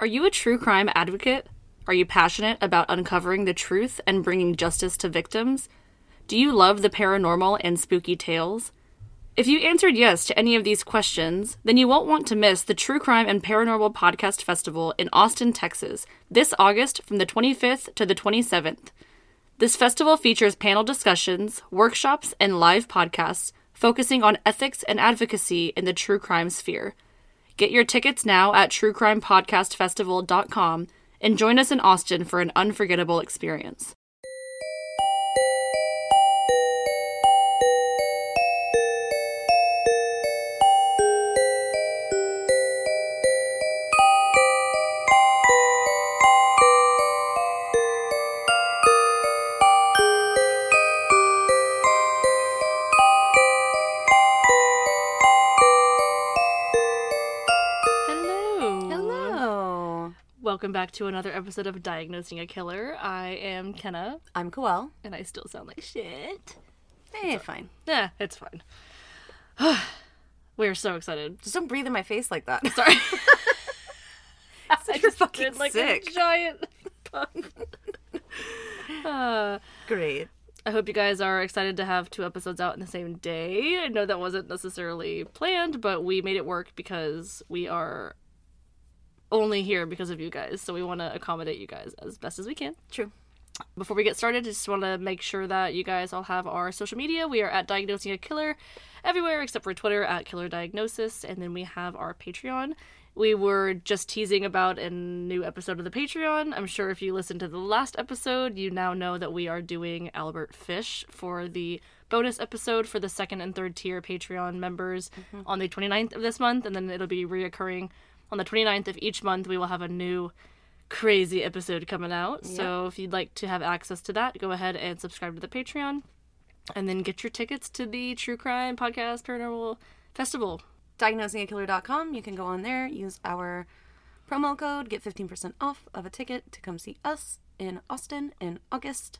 Are you a true crime advocate? Are you passionate about uncovering the truth and bringing justice to victims? Do you love the paranormal and spooky tales? If you answered yes to any of these questions, then you won't want to miss the True Crime and Paranormal Podcast Festival in Austin, Texas, this August from the 25th to the 27th. This festival features panel discussions, workshops, and live podcasts focusing on ethics and advocacy in the true crime sphere. Get your tickets now at truecrimepodcastfestival.com and join us in Austin for an unforgettable experience. Welcome back to another episode of Diagnosing a Killer. I am Kenna, I'm Coel. and I still sound like shit. Hey, fine. Yeah, it's fine. We're so excited. Just don't breathe in my face like that. Sorry. I just fucking did like sick. a giant uh, Great. I hope you guys are excited to have two episodes out in the same day. I know that wasn't necessarily planned, but we made it work because we are only here because of you guys. So we want to accommodate you guys as best as we can. True. Before we get started, I just want to make sure that you guys all have our social media. We are at Diagnosing a Killer everywhere except for Twitter at Killer Diagnosis, and then we have our Patreon. We were just teasing about a new episode of the Patreon. I'm sure if you listened to the last episode, you now know that we are doing Albert Fish for the bonus episode for the second and third tier Patreon members mm-hmm. on the 29th of this month, and then it'll be reoccurring on the 29th of each month. We will have a new crazy episode coming out. So if you'd like to have access to that, go ahead and subscribe to the Patreon and then get your tickets to the True Crime Podcast Paranormal Festival. Diagnosingakiller.com. You can go on there, use our promo code, get 15% off of a ticket to come see us in Austin in August.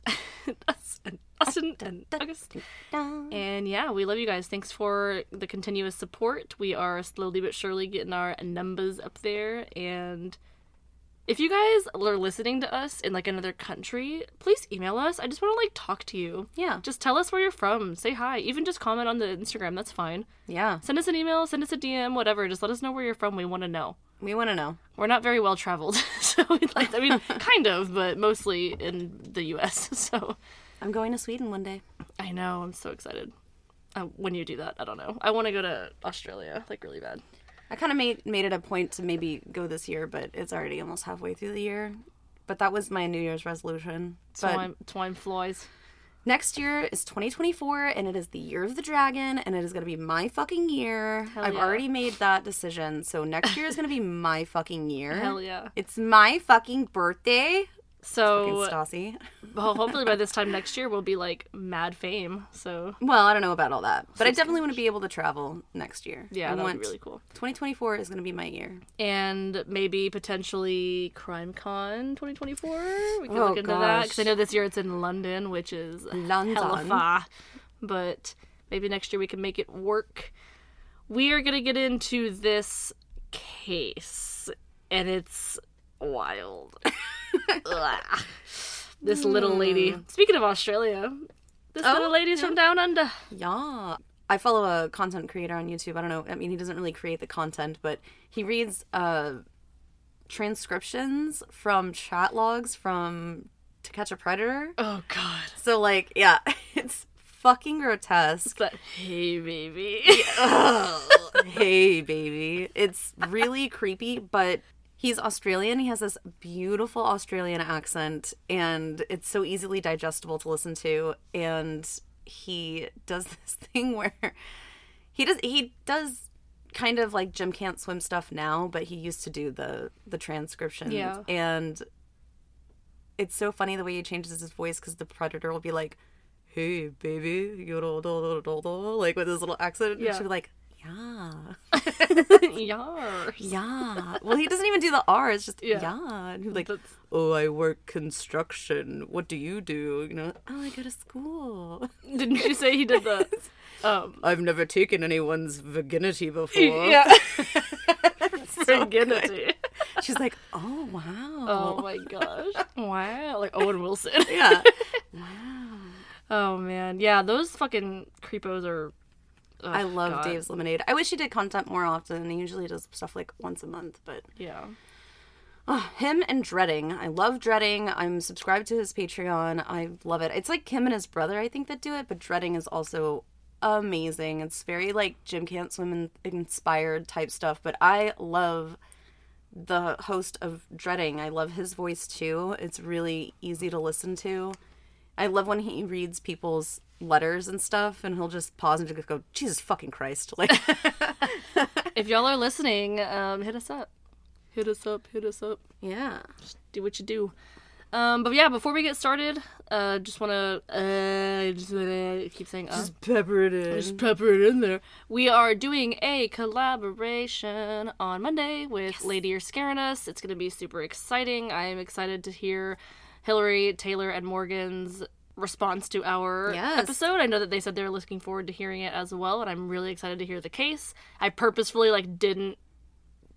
Us and Austin and August. And yeah, we love you guys. Thanks for the continuous support. We are slowly but surely getting our numbers up there. And if you guys are listening to us in like another country, please email us. I just want to like talk to you. Yeah. Just tell us where you're from. Say hi. Even just comment on the Instagram. That's fine. Yeah. Send us an email, send us a DM, whatever. Just let us know where you're from. We want to know. We want to know. We're not very well traveled. so we'd like, I mean, kind of, but mostly in the US. So I'm going to Sweden one day. I know. I'm so excited. Uh, when you do that, I don't know. I want to go to Australia, like really bad. I kind of made made it a point to maybe go this year, but it's already almost halfway through the year. But that was my New Year's resolution. But Twine, twine flies. next year is 2024, and it is the year of the dragon, and it is going to be my fucking year. I've yeah. already made that decision. So next year is going to be my fucking year. Hell yeah. It's my fucking birthday. So, Stassi. well, hopefully by this time next year we'll be like mad fame. So Well, I don't know about all that, but I definitely want to be able to travel next year. yeah, I that would want be really cool. 2024 is going to be my year. and maybe potentially CrimeCon 2024. We can Oh, look into that because I know this year it's in London, which is London. hella far. But maybe next year we can make it work. We are gonna get into this case, and it's wild. This little lady. Speaking of Australia, this Oh, little lady's from down under. Yeah. I follow a content creator on YouTube. I don't know. I mean, he doesn't really create the content, but he reads uh, transcriptions from chat logs from To Catch a Predator. Oh God, So, like, yeah, it's fucking grotesque. but hey, baby. hey, baby. It's really creepy, but he's Australian. He has this beautiful Australian accent, and it's so easily digestible to listen to. And he does this thing where he does he does kind of like Jim can't swim stuff now, but he used to do the the transcription. Yeah. and it's so funny the way he changes his voice because the predator will be like, "Hey, baby," you know, do- do- do- do," like with his little accent. Yeah. and she'll be like, "Yeah." Yars. Yeah. Well, he doesn't even do the R. It's just Yeah. yeah. And he's like, That's- oh, I work construction. What do you do? You know, oh, I go to school. Didn't you say he did the? Um, I've never taken anyone's virginity before. yeah. Virginity. She's like, oh wow. Oh my gosh. Wow. Like Owen Wilson. yeah. Wow. Oh man. Yeah, those fucking creepos are I love God. Dave's Lemonade. I wish he did content more often. He usually does stuff like once a month, but Yeah. oh, him and Dreading. I love Dreading. I'm subscribed to his Patreon. I love it. It's like him and his brother, I think, that do it, but Dreading is also amazing. It's very like Jim Can't Swim inspired type stuff, but I love the host of Dreading. I love his voice too. It's really easy to listen to. I love when he reads people's letters and stuff, and he'll just pause and just go, "Jesus fucking Christ!" Like, If y'all are listening, um, hit us up. Hit us up, hit us up. yeah, just do what you do. Um, but yeah, before we get started, uh, just want to uh, just wanna keep saying uh, pepper it in. just pepper it in there. We are doing a collaboration on Monday with Lady You're Scaring Us. It's going to be super exciting. I am excited to hear Hillary, Taylor, and Morgan's response to our Yes. episode. I know that they said they're looking forward to hearing it as well, and I'm really excited to hear the case. I purposefully like didn't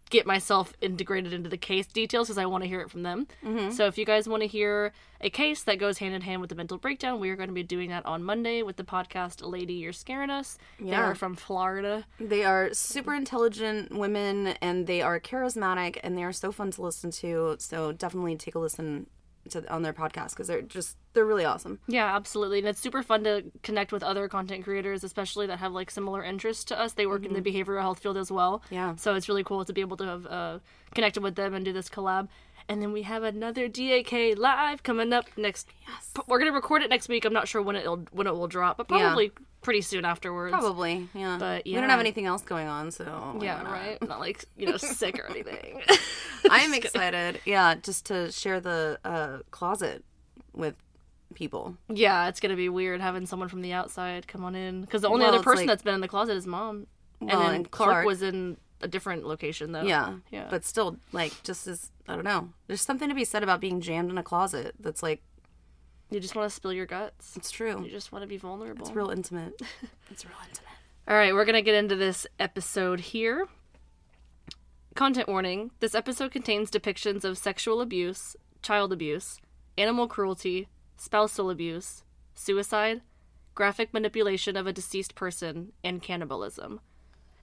get myself integrated into the case details because I want to hear it from them. Mm-hmm. So if you guys want to hear a case that goes hand in hand with the mental breakdown, we are going to be doing that on Monday with the podcast Lady You're Scaring Us. Yeah. They are from Florida. They are super intelligent women, and they are charismatic, and they are so fun to listen to. So definitely take a listen to on their podcast because they're just they're really awesome. Yeah, absolutely. And it's super fun to connect with other content creators, especially that have like similar interests to us. They work in the behavioral health field as well. Yeah. So it's really cool to be able to have uh, connected with them and do this collab. And then we have another DAK live coming up next. Yes. We're gonna record it next week. I'm not sure when it'll when it will drop, but Yeah. Pretty soon afterwards. Probably, yeah. But, we don't have anything else going on, so Yeah, not? right. Not like you know sick or anything. I'm excited. Yeah, just to share the uh, closet with people. yeah, it's gonna be weird having someone from the outside come on in because the only Well, other person like- that's been in the closet is mom, and then and Clark, Clark. was in a different location though. Yeah, Yeah. But still, like, just as I don't know. There's something to be said about being jammed in a closet. That's like You just want to spill your guts. it's true. You just want to be vulnerable. It's real intimate. It's real intimate. All right, we're going to get into this episode here. Content warning this episode contains depictions of sexual abuse, child abuse, animal cruelty, spousal abuse, suicide, graphic manipulation of a deceased person, and cannibalism.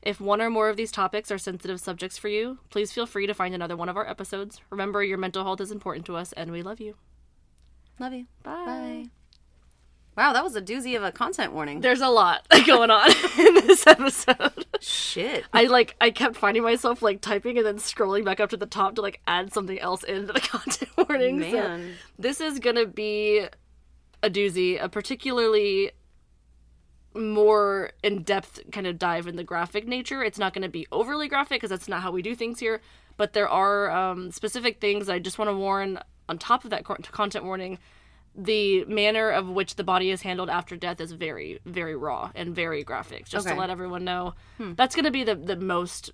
If one or more of these topics are sensitive subjects for you, please feel free to find another one of our episodes. Remember, your mental health is important to us, and we love you. Love you. Bye. Bye. Wow, that was a doozy of a content warning. There's a lot going on in this episode. Shit. I like I kept finding myself like typing and then scrolling back up to the top to like add something else into the content warning. So Man. this is gonna be a doozy, a particularly more in-depth kind of dive in the graphic nature. It's not gonna be overly graphic because that's not how we do things here. But there are um, specific things I just want to warn on top of that content warning. The manner of which the body is handled after death is very, very raw and very graphic. Just Okay. to let everyone know, hmm. that's going to be the the most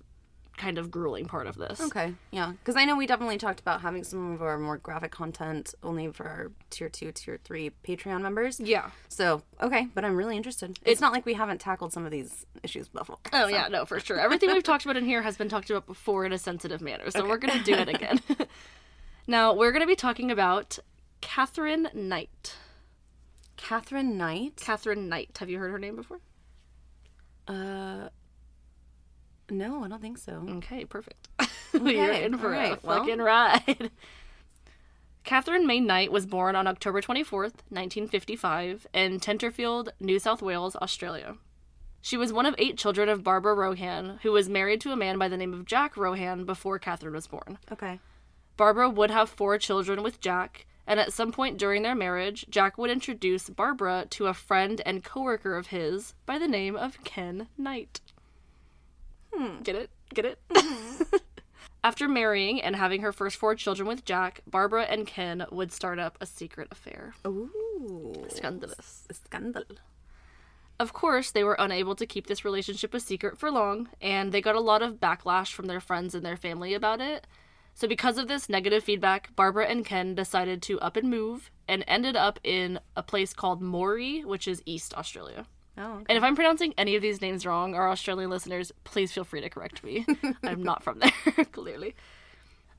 kind of grueling part of this. Okay, yeah, because I know we definitely talked about having some of our more graphic content only for our tier two, tier three Patreon members. Yeah. So okay, but I'm really interested. It's not like we haven't tackled some of these issues before. Oh yeah, no, for sure. Everything we've talked about in here has been talked about before in a sensitive manner, so we're gonna do it again. now we're gonna be talking about Katherine Knight. Katherine Knight. Katherine Knight. Have you heard her name before? Uh, no, I don't think so. Okay, perfect. You're Okay, in for a alright, well. fucking ride. Katherine May Knight was born on October 24th, 1955, in Tenterfield, New South Wales, Australia. She was one of eight children of Barbara Rohan, who was married to a man by the name of Jack Rohan before Katherine was born. Okay. Barbara would have four children with Jack, and at some point during their marriage, Jack would introduce Barbara to a friend and coworker of his by the name of Ken Knight. Hmm. Get it? Get it? After marrying and having her first four children with Jack, Barbara and Ken would start up a secret affair. Ooh. Scandalous. Scandal. Of course, they were unable to keep this relationship a secret for long, and they got a lot of backlash from their friends and their family about it. So, because of this negative feedback, Barbara and Ken decided to up and move and ended up in a place called Moree, which is East Australia. Oh. And if I'm pronouncing any of these names wrong, our Australian listeners, please feel free to correct me. I'm not from there, clearly.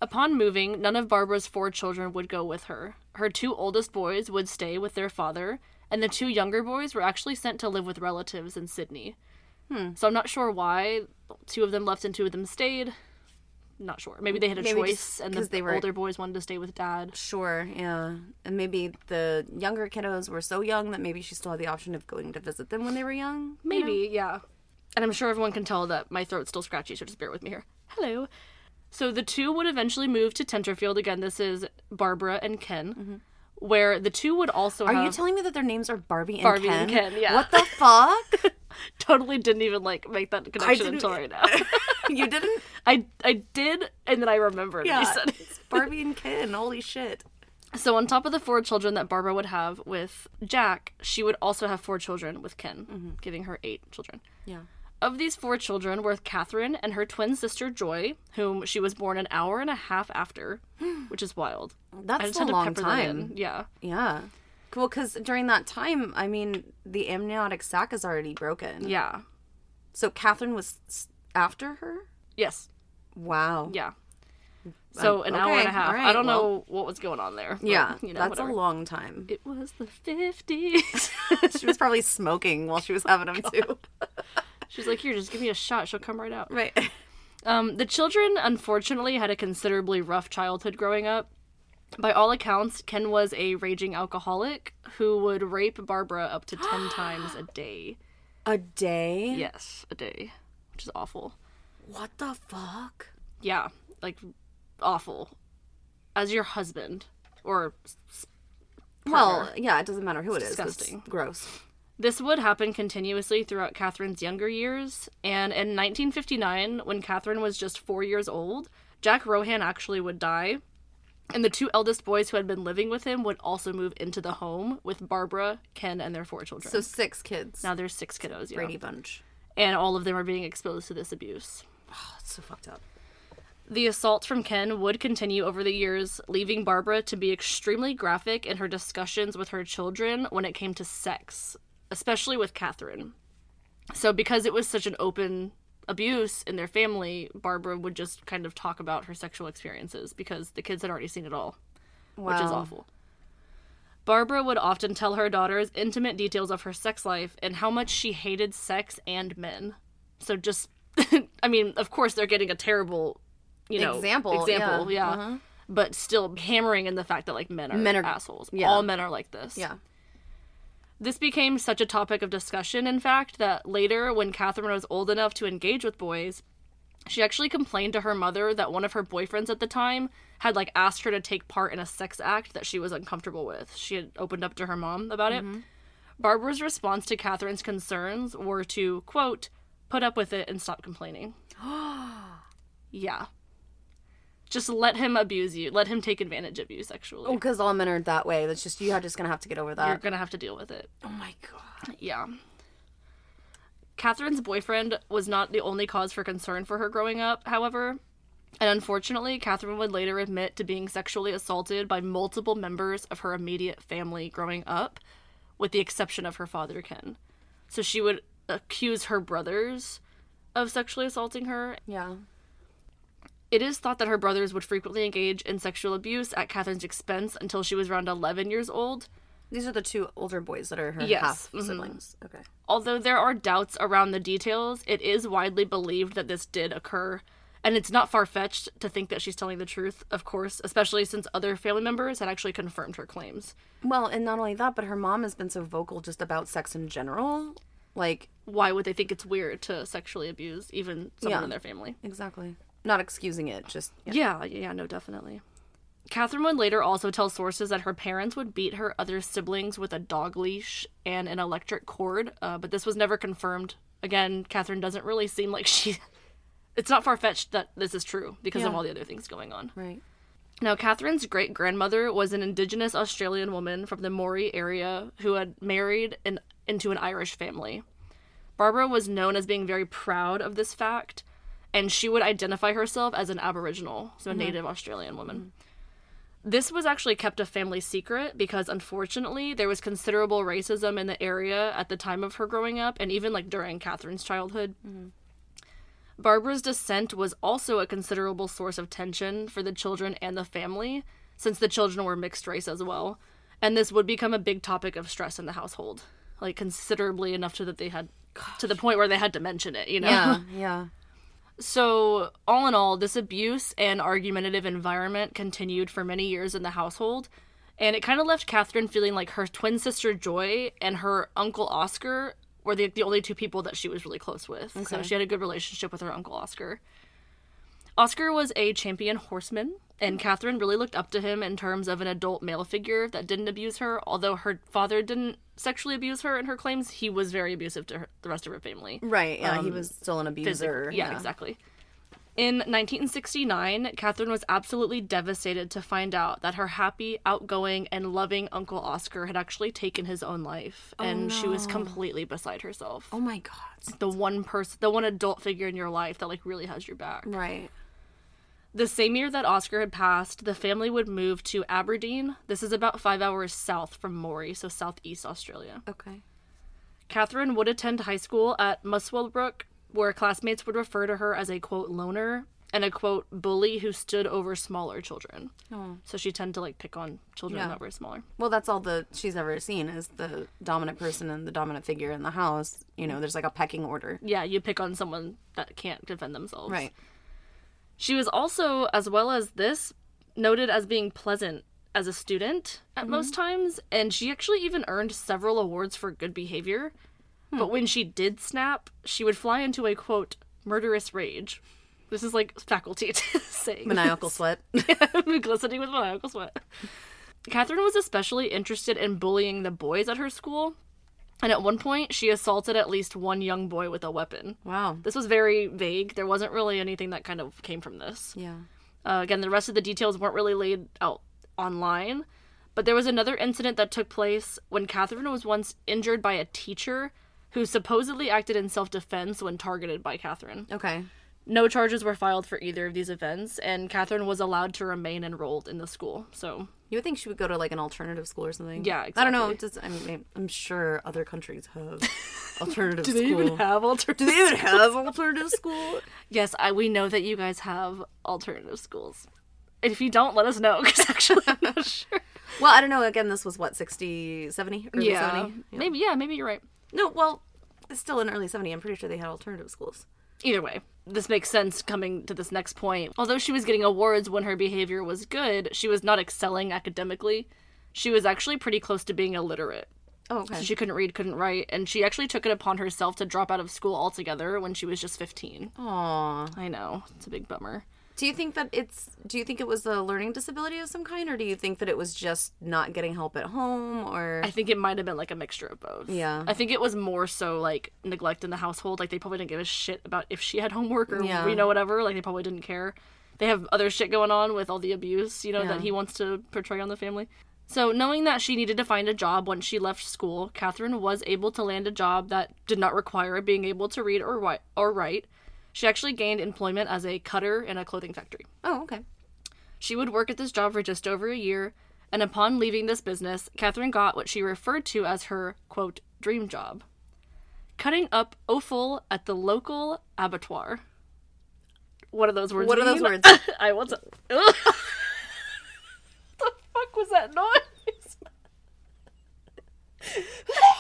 Upon moving, none of Barbara's four children would go with her. Her two oldest boys would stay with their father, and the two younger boys were actually sent to live with relatives in Sydney. Hmm. So I'm not sure why two of them left and two of them stayed. Not sure. Maybe they had a Maybe choice, just and the they were- older boys wanted to stay with dad. Sure, yeah. And maybe the younger kiddos were so young that maybe she still had the option of going to visit them when they were young. you know? Maybe, yeah. And I'm sure everyone can tell that my throat's still scratchy, so just bear with me here. Hello. So the two would eventually move to Tenterfield. Again, this is Barbara and Ken, where the two would also Mm-hmm. Are you telling me that their names are Barbie and Barbie Ken? and Ken, yeah. What the fuck? totally didn't even like make that connection until right now. you didn't? I I did, and then I remembered. Yeah. It's Barbie and Ken. Holy shit. So on top of the four children that Barbara would have with Jack, she would also have four children with Ken, mm-hmm. giving her eight children. Yeah. Of these four children were Katherine and her twin sister Joy, whom she was born an hour and a half after, which is wild. That's a long pepper that in. time. Yeah. Yeah. Well, because during that time, I mean, the amniotic sac is already broken. Yeah. So Katherine was s- after her? Yes. Wow. Yeah. So an hour and a half. right, I don't well- know what was going on there. but, Yeah. you know, that's whatever. a long time. It was the fifties. she was probably smoking while she was having them too. She's like, "Here, just give me a shot. She'll come right out." Right. Um, the children, unfortunately, had a considerably rough childhood growing up. By all accounts, Ken was a raging alcoholic who would rape Barbara up to 10 times a day. A day? Yes, a day, which is awful. What the fuck? Yeah, like awful. As your husband or s- Well, yeah, it doesn't matter who it is. disgusting. It's gross. This would happen continuously throughout Katherine's younger years, and in 1959, when Katherine was just four years old, Jack Rohan actually would die, and the two eldest boys who had been living with him would also move into the home with Barbara, Ken, and their four children. So six kids. now there's six kiddos, yeah. Brady Bunch. and all of them are being exposed to this abuse. Oh, it's so fucked up. The assault from Ken would continue over the years, leaving Barbara to be extremely graphic in her discussions with her children when it came to sex, especially with Katherine. So, because it was such an open abuse in their family, Barbara would just kind of talk about her sexual experiences because the kids had already seen it all, which is awful. Barbara would often tell her daughters intimate details of her sex life and how much she hated sex and men. So just I mean, of course they're getting a terrible, you know, Example, example, yeah. yeah. Uh-huh. But still hammering in the fact that like men are, Men are- assholes. yeah. All men are like this. Yeah. This became such a topic of discussion, in fact, that later, when Katherine was old enough to engage with boys, she actually complained to her mother that one of her boyfriends at the time had like asked her to take part in a sex act that she was uncomfortable with. She had opened up to her mom about it. Mm-hmm. Barbara's response to Katherine's concerns were to, quote, put up with it and stop complaining. yeah. Just let him abuse you. Let him take advantage of you sexually. Oh, because all men are that way. That's just, you're just to have to get over that. You're gonna have to deal with it. Oh my God. Yeah. Katherine's boyfriend was not the only cause for concern for her growing up, however. And unfortunately, Katherine would later admit to being sexually assaulted by multiple members of her immediate family growing up, with the exception of her father, Ken. So she would accuse her brothers of sexually assaulting her. Yeah. It is thought that her brothers would frequently engage in sexual abuse at Katherine's expense until she was around 11 years old, These are the two older boys that are her Yes, half mhm. siblings. Okay. Although there are doubts around the details, it is widely believed that this did occur. And it's not far fetched to think that she's telling the truth, of course, especially since other family members had actually confirmed her claims. Well, and not only that, but her mom has been so vocal just about sex in general. Like, Why would they think it's weird to sexually abuse even someone Yeah. in their family? exactly. Not excusing it, just. Yeah. Yeah, yeah, no, definitely. Katherine would later also tell sources that her parents would beat her other siblings with a dog leash and an electric cord, uh, but this was never confirmed. Again, Katherine doesn't really seem like she. It's not far fetched that this is true because of all the other things going on. Right. Now, Katherine's great grandmother was an Indigenous Australian woman from the Moree area who had married an, into an Irish family. Barbara was known as being very proud of this fact, and she would identify herself as an Aboriginal, so a mm-hmm. Native Australian woman. This was actually kept a family secret because unfortunately there was considerable racism in the area at the time of her growing up and even like during Katherine's childhood. Mm-hmm. Barbara's descent was also a considerable source of tension for the children and the family, since the children were mixed race as well. And this would become a big topic of stress in the household, like considerably enough to that they had to the point where they had to mention it, you know? Yeah, yeah. So, all in all, this abuse and argumentative environment continued for many years in the household, and it kind of left Katherine feeling like her twin sister Joy and her uncle Oscar were the, the only two people that she was really close with. So, she had a good relationship with her uncle Oscar. Oscar was a champion horseman, and Katherine really looked up to him in terms of an adult male figure that didn't abuse her. Although her father didn't sexually abuse her in her claims, he was very abusive to her, the rest of her family. Right, yeah, he Um, was still an Physic- abuser. Yeah, exactly. In 1969, Katherine was absolutely devastated to find out that her happy, outgoing, and loving Uncle Oscar had actually taken his own life, and she was completely beside herself. Oh my god. The one person, the one adult figure in your life that like really has your back. Right. The same year that Oscar had passed, the family would move to Aberdeen. This is about five hours south from Moree, so southeast Australia. Okay. Katherine would attend high school at Muswellbrook, where classmates would refer to her as a quote loner and a quote bully who stood over smaller children. Oh. So she tended to like pick on children Yeah. that were smaller. Well, that's all the she's ever seen is the dominant person and the dominant figure in the house. You know, there's like a pecking order. Yeah, you pick on someone that can't defend themselves. Right. She was also, as well as this, noted as being pleasant as a student at mm-hmm. most times, and she actually even earned several awards for good behavior. Hmm. But when she did snap, she would fly into a quote murderous rage. This is like faculty saying Maniacal sweat. glistening with maniacal sweat. Katherine was especially interested in bullying the boys at her school, and at one point she assaulted at least one young boy with a weapon. wow. This was very vague. There wasn't really anything that kind of came from this. Yeah. Uh, again, the rest of the details weren't really laid out online, but there was another incident that took place when Katherine was once injured by a teacher who supposedly acted in self defense when targeted by Katherine. Okay. No charges were filed for either of these events, and Katherine was allowed to remain enrolled in the school. So, You would think she would go to like an alternative school or something. Yeah, I don't know. Just, I mean, I'm sure other countries have alternative do school. they even have alternative? Do they even have alternative school? Yes, I, we know that you guys have alternative schools. And if you don't, let us know, because actually I'm not sure. Well, I don't know. Again, this was what 60, 70, early yeah, 70. maybe. Yeah, maybe you're right. No, well, it's still in early 70. I'm pretty sure they had alternative schools. Either way, this makes sense coming to this next point. Although she was getting awards when her behavior was good, she was not excelling academically. She was actually pretty close to being illiterate. Oh, okay. So she couldn't read, couldn't write, and she actually took it upon herself to drop out of school altogether when she was just 15. Aw. I know, it's a big bummer. Do you think that it's? Do you think it was a learning disability of some kind, or do you think that it was just not getting help at home, or? I think it might have been like a mixture of both. Yeah. I think it was more so like neglect in the household. Like they probably didn't give a shit about if she had homework or Yeah. you know whatever. Like they probably didn't care. They have other shit going on with all the abuse, you know, Yeah. that he wants to portray on the family. So, knowing that she needed to find a job once she left school, Katherine was able to land a job that did not require being able to read or write. Or write. She actually gained employment as a cutter in a clothing factory. oh, okay. She would work at this job for just over a year, and upon leaving this business, Katherine got what she referred to as her, quote, dream job cutting up offal at the local abattoir. What are those words? What are those words? I want to. The fuck was that noise?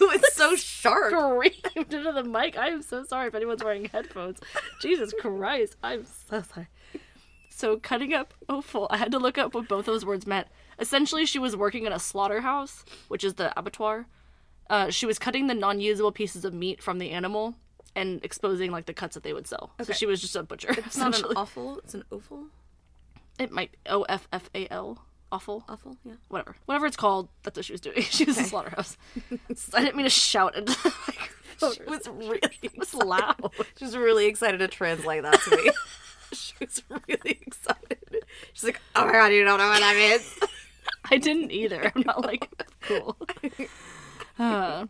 it's so sharp. Screamed into the mic. I am so sorry if anyone's wearing headphones. Jesus Christ, I'm so sorry. So cutting up offal, I had to look up what both those words meant. Essentially, she was working in a slaughterhouse, which is the abattoir. Uh, she was cutting the non-usable pieces of meat from the animal and exposing like the cuts that they would sell. So she was just a butcher. It's not an awful. It's an offal. It might O F F A L. Awful. Awful. Yeah. Whatever. Whatever it's called, that's what she was doing. She was a slaughterhouse. I didn't mean to shout into the microphone. She was really It was loud. She was really excited to translate that to me. she was really excited. She's like, "Oh my god, you don't know what that means." I didn't either. I'm not like cool. Uh,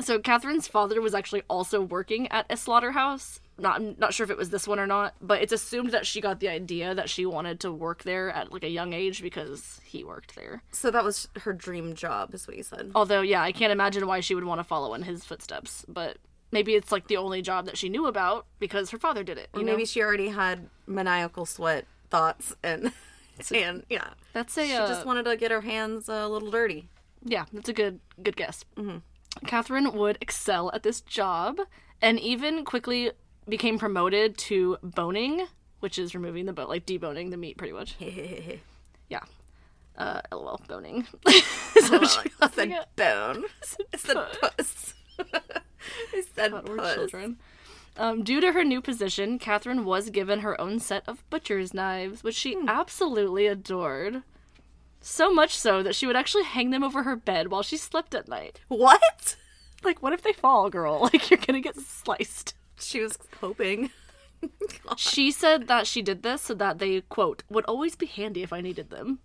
so Katherine's father was actually also working at a slaughterhouse. Not I'm not sure if it was this one or not, but it's assumed that she got the idea that she wanted to work there at like a young age because he worked there. So that was her dream job, is what you said. Although, yeah, I can't imagine why she would want to follow in his footsteps. But maybe it's like the only job that she knew about because her father did it. You Or know? maybe she already had maniacal sweat thoughts and and yeah. that's a She uh, just wanted to get her hands a little dirty. Yeah, that's a good good guess. Katherine would excel at this job and even quickly became promoted to boning, which is removing the bone, like deboning the meat, pretty much. yeah. Uh, lol, boning. so she I said bone. I said puss. I said God, puss. children. Um, due to her new position, Katherine was given her own set of butcher's knives, which she absolutely adored. So much so that she would actually hang them over her bed while she slept at night. What? Like, what if they fall, girl? Like, you're gonna get sliced. She was hoping. She said that she did this so that they, quote, would always be handy if I needed them.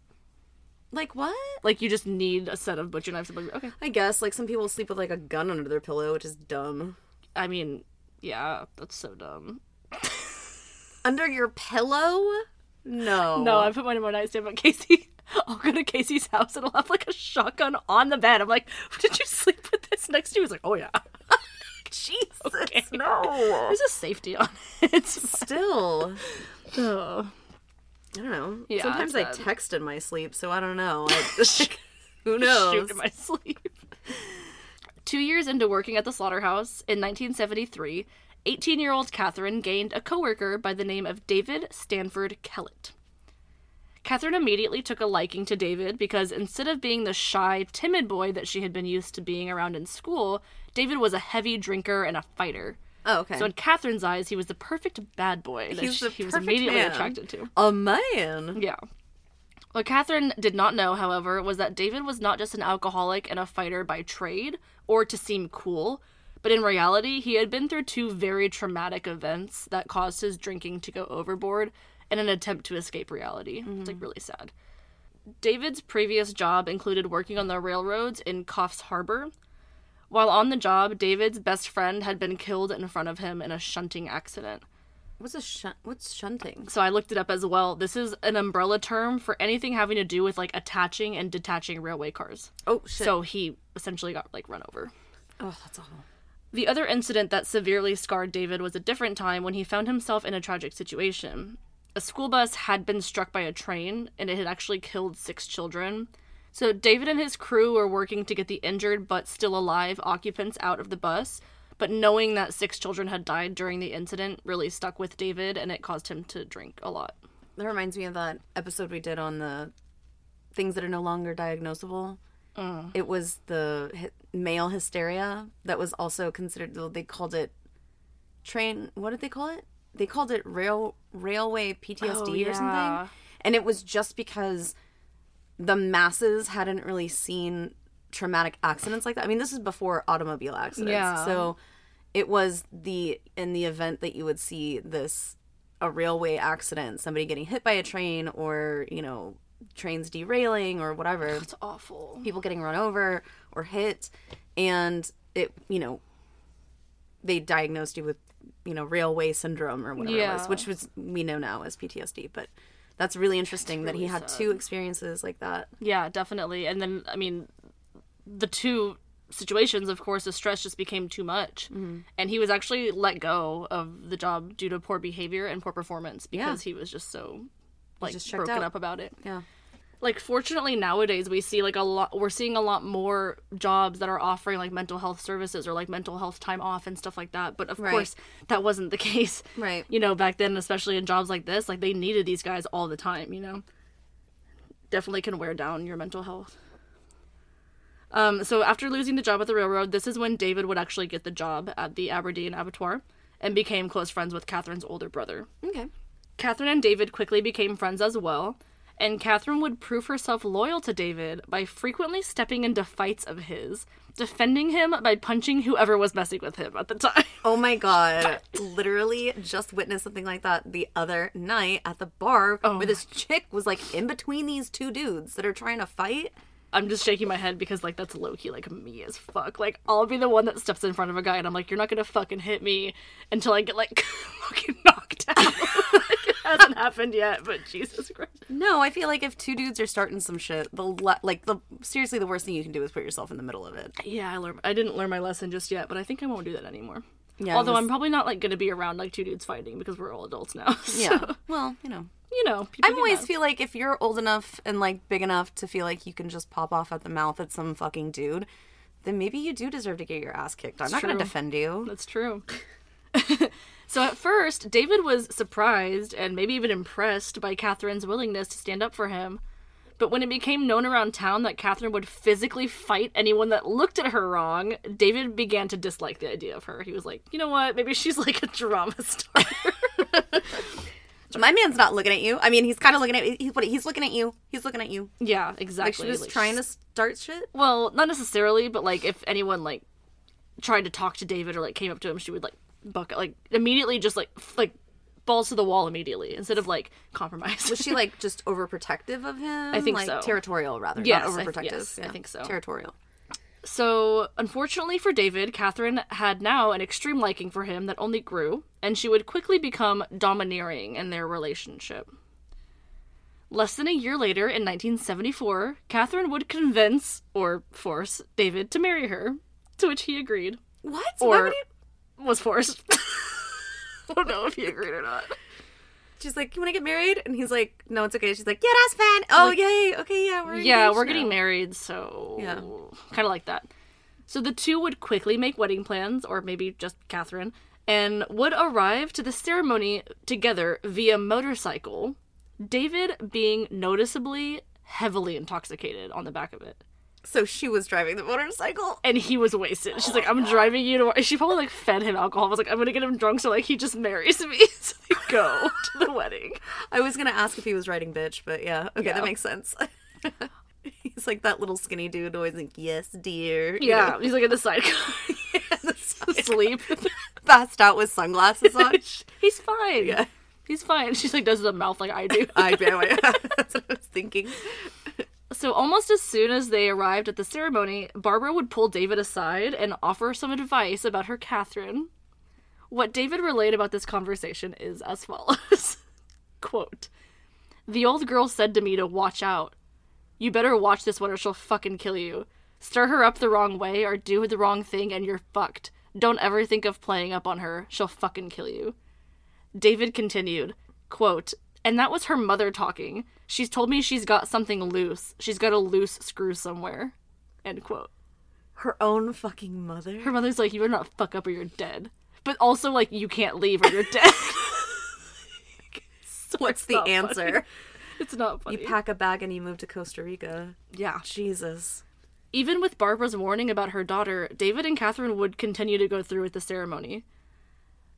Like what? Like, you just need a set of butcher knives. to Okay. I guess like some people sleep with like a gun under their pillow, which is dumb. I mean, yeah, that's so dumb. Under your pillow? No. No, I put mine in my nightstand, but Casey, I'll go to Casey's house and I'll have like a shotgun on the bed. I'm like, did you sleep with this next to you? He's like, oh yeah. Jesus. Okay. No. There's a safety on it. Still. oh. I don't know. Yeah, Sometimes I text in my sleep, so I don't know. I who knows? shoot in my sleep. Two years into working at the slaughterhouse in 1973, 18 year old Katherine gained a coworker by the name of David Stanford Kellett. Katherine immediately took a liking to David because instead of being the shy, timid boy that she had been used to being around in school, David was a heavy drinker and a fighter. Oh, okay. So in Katherine's eyes, he was the perfect bad boy that He's she, the he was perfect immediately man. attracted to. a man. Yeah. What Katherine did not know, however, was that David was not just an alcoholic and a fighter by trade or to seem cool, but in reality, he had been through two very traumatic events that caused his drinking to go overboard in an attempt to escape reality. It's like mm-hmm. really sad. David's previous job included working on the railroads in Coffs Harbor. While on the job, David's best friend had been killed in front of him in a shunting accident. What's a shunt? What's shunting? So I looked it up as well. This is an umbrella term for anything having to do with like attaching and detaching railway cars. Oh shit. So he essentially got like run over. oh, that's awful. The other incident that severely scarred David was a different time when he found himself in a tragic situation. A school bus had been struck by a train and it had actually killed six children. So David and his crew were working to get the injured but still alive occupants out of the bus. But knowing that six children had died during the incident really stuck with David and it caused him to drink a lot. That reminds me of that episode we did on the things that are no longer diagnosable. Mm. It was the male hysteria that was also considered. They called it train. What did they call it? They called it rail railway PTSD Oh, or something. And it was just because the masses hadn't really seen traumatic accidents like that. I mean, this is before automobile accidents. Yeah. So it was the in the event that you would see this a railway accident, somebody getting hit by a train or, you know, trains derailing or whatever, It's awful. people getting run over or hit and it, you know, they diagnosed you with, you know, railway syndrome or whatever it was, which was we know now as PTSD, but that's really interesting that he really had sad. two experiences like that. Yeah, definitely. And then, I mean, the two situations, of course, the stress just became too much. Mm-hmm. And he was actually let go of the job due to poor behavior and poor performance because he was just so, like, just broken out. up about it. Yeah. Like, fortunately, nowadays we see, like, a lot, we're seeing a lot more jobs that are offering, like, mental health services or, like, mental health time off and stuff like that. But, of Right. course, that wasn't the case. Right. You know, back then, especially in jobs like this, like, they needed these guys all the time, you know? Definitely can wear down your mental health. Um, so after losing the job at the railroad, this is when David would actually get the job at the Aberdeen Abattoir and became close friends with Katherine's older brother. Okay. Katherine and David quickly became friends as well, and Katherine would prove herself loyal to David by frequently stepping into fights of his, defending him by punching whoever was messing with him at the time. Oh my god. Literally just witnessed something like that the other night at the bar oh where this chick was like in between these two dudes that are trying to fight. I'm just shaking my head because like that's low key like me as fuck. Like I'll be the one that steps in front of a guy and I'm like, you're not gonna fucking hit me until I get like fucking knocked out. Hasn't happened yet, but Jesus Christ. No, I feel like if two dudes are starting some shit, the le- like the seriously the worst thing you can do is put yourself in the middle of it. Yeah, I learned. I didn't learn my lesson just yet, but I think I won't do that anymore. Yeah, Although I'm probably not like going to be around like two dudes fighting because we're all adults now. so, Yeah. Well, you know. you know, I always mad. feel like if you're old enough and like big enough to feel like you can just pop off at the mouth at some fucking dude, then maybe you do deserve to get your ass kicked. I'm not going to defend you. That's true. so at first, David was surprised and maybe even impressed by Katherine's willingness to stand up for him. But when it became known around town that Katherine would physically fight anyone that looked at her wrong, David began to dislike the idea of her. He was like, you know what? Maybe she's like a drama star. My man's not looking at you. I mean, he's kind of looking at he's what he's looking at you. He's looking at you. yeah, Like exactly. she was Like, trying to start shit. Well, not necessarily, but like if anyone like tried to talk to David or like came up to him, she would like buck like immediately just like f- like balls to the wall immediately instead of like compromise. Was she like just overprotective of him? I think like, so. Territorial rather, Yes, not I th- overprotective. yes, I think so. Territorial. So, unfortunately for David, Katherine had now an extreme liking for him that only grew, and she would quickly become domineering in their relationship. Less than a year later, in 1974, Katherine would convince, or force, David to marry her, to which he agreed. What? Why would he? Was forced. I don't know if he agreed or not. She's like, "You want to get married?" And he's like, "No, it's okay." She's like, "Yeah, that's fine." Oh, yay. Okay, yeah, we're Yeah, we're getting married, so Yeah. kind of like that. So the two would quickly make wedding plans, or maybe just Katherine, and would arrive to the ceremony together via motorcycle. David being noticeably heavily intoxicated on the back of it, So she was driving the motorcycle. and he was wasted. She's like, "I'm oh driving you to." She probably like fed him alcohol. I was like, "I'm gonna get him drunk, so like he just marries me." so they go to the wedding. I was gonna ask if he was riding bitch, but yeah, okay, Yeah. that makes sense. he's like that little skinny dude, always like, "Yes, dear." you Yeah, know, he's like in the sidecar, asleep. passed out with sunglasses on. He's fine. Yeah. He's fine. She's like does the mouth like I do. I That's what I was thinking. So almost as soon as they arrived at the ceremony, Barbara would pull David aside and offer some advice about her Katherine. What David relayed about this conversation is as follows. Quote The old girl said to me to watch out. You better watch this one or she'll fucking kill you. Stir her up the wrong way or do the wrong thing and you're fucked. Don't ever think of playing up on her. She'll fucking kill you. David continued, quote, and that was her mother talking. She's told me she's got something loose. She's got a loose screw somewhere. End quote. Her own fucking mother. Her mother's like, you better not fuck up or you're dead. But also, like, you can't leave or you're dead. So What's the answer? funny. It's not funny. You pack a bag and you move to Costa Rica. yeah. Jesus. Even with Barbara's warning about her daughter, David and Katherine would continue to go through with the ceremony.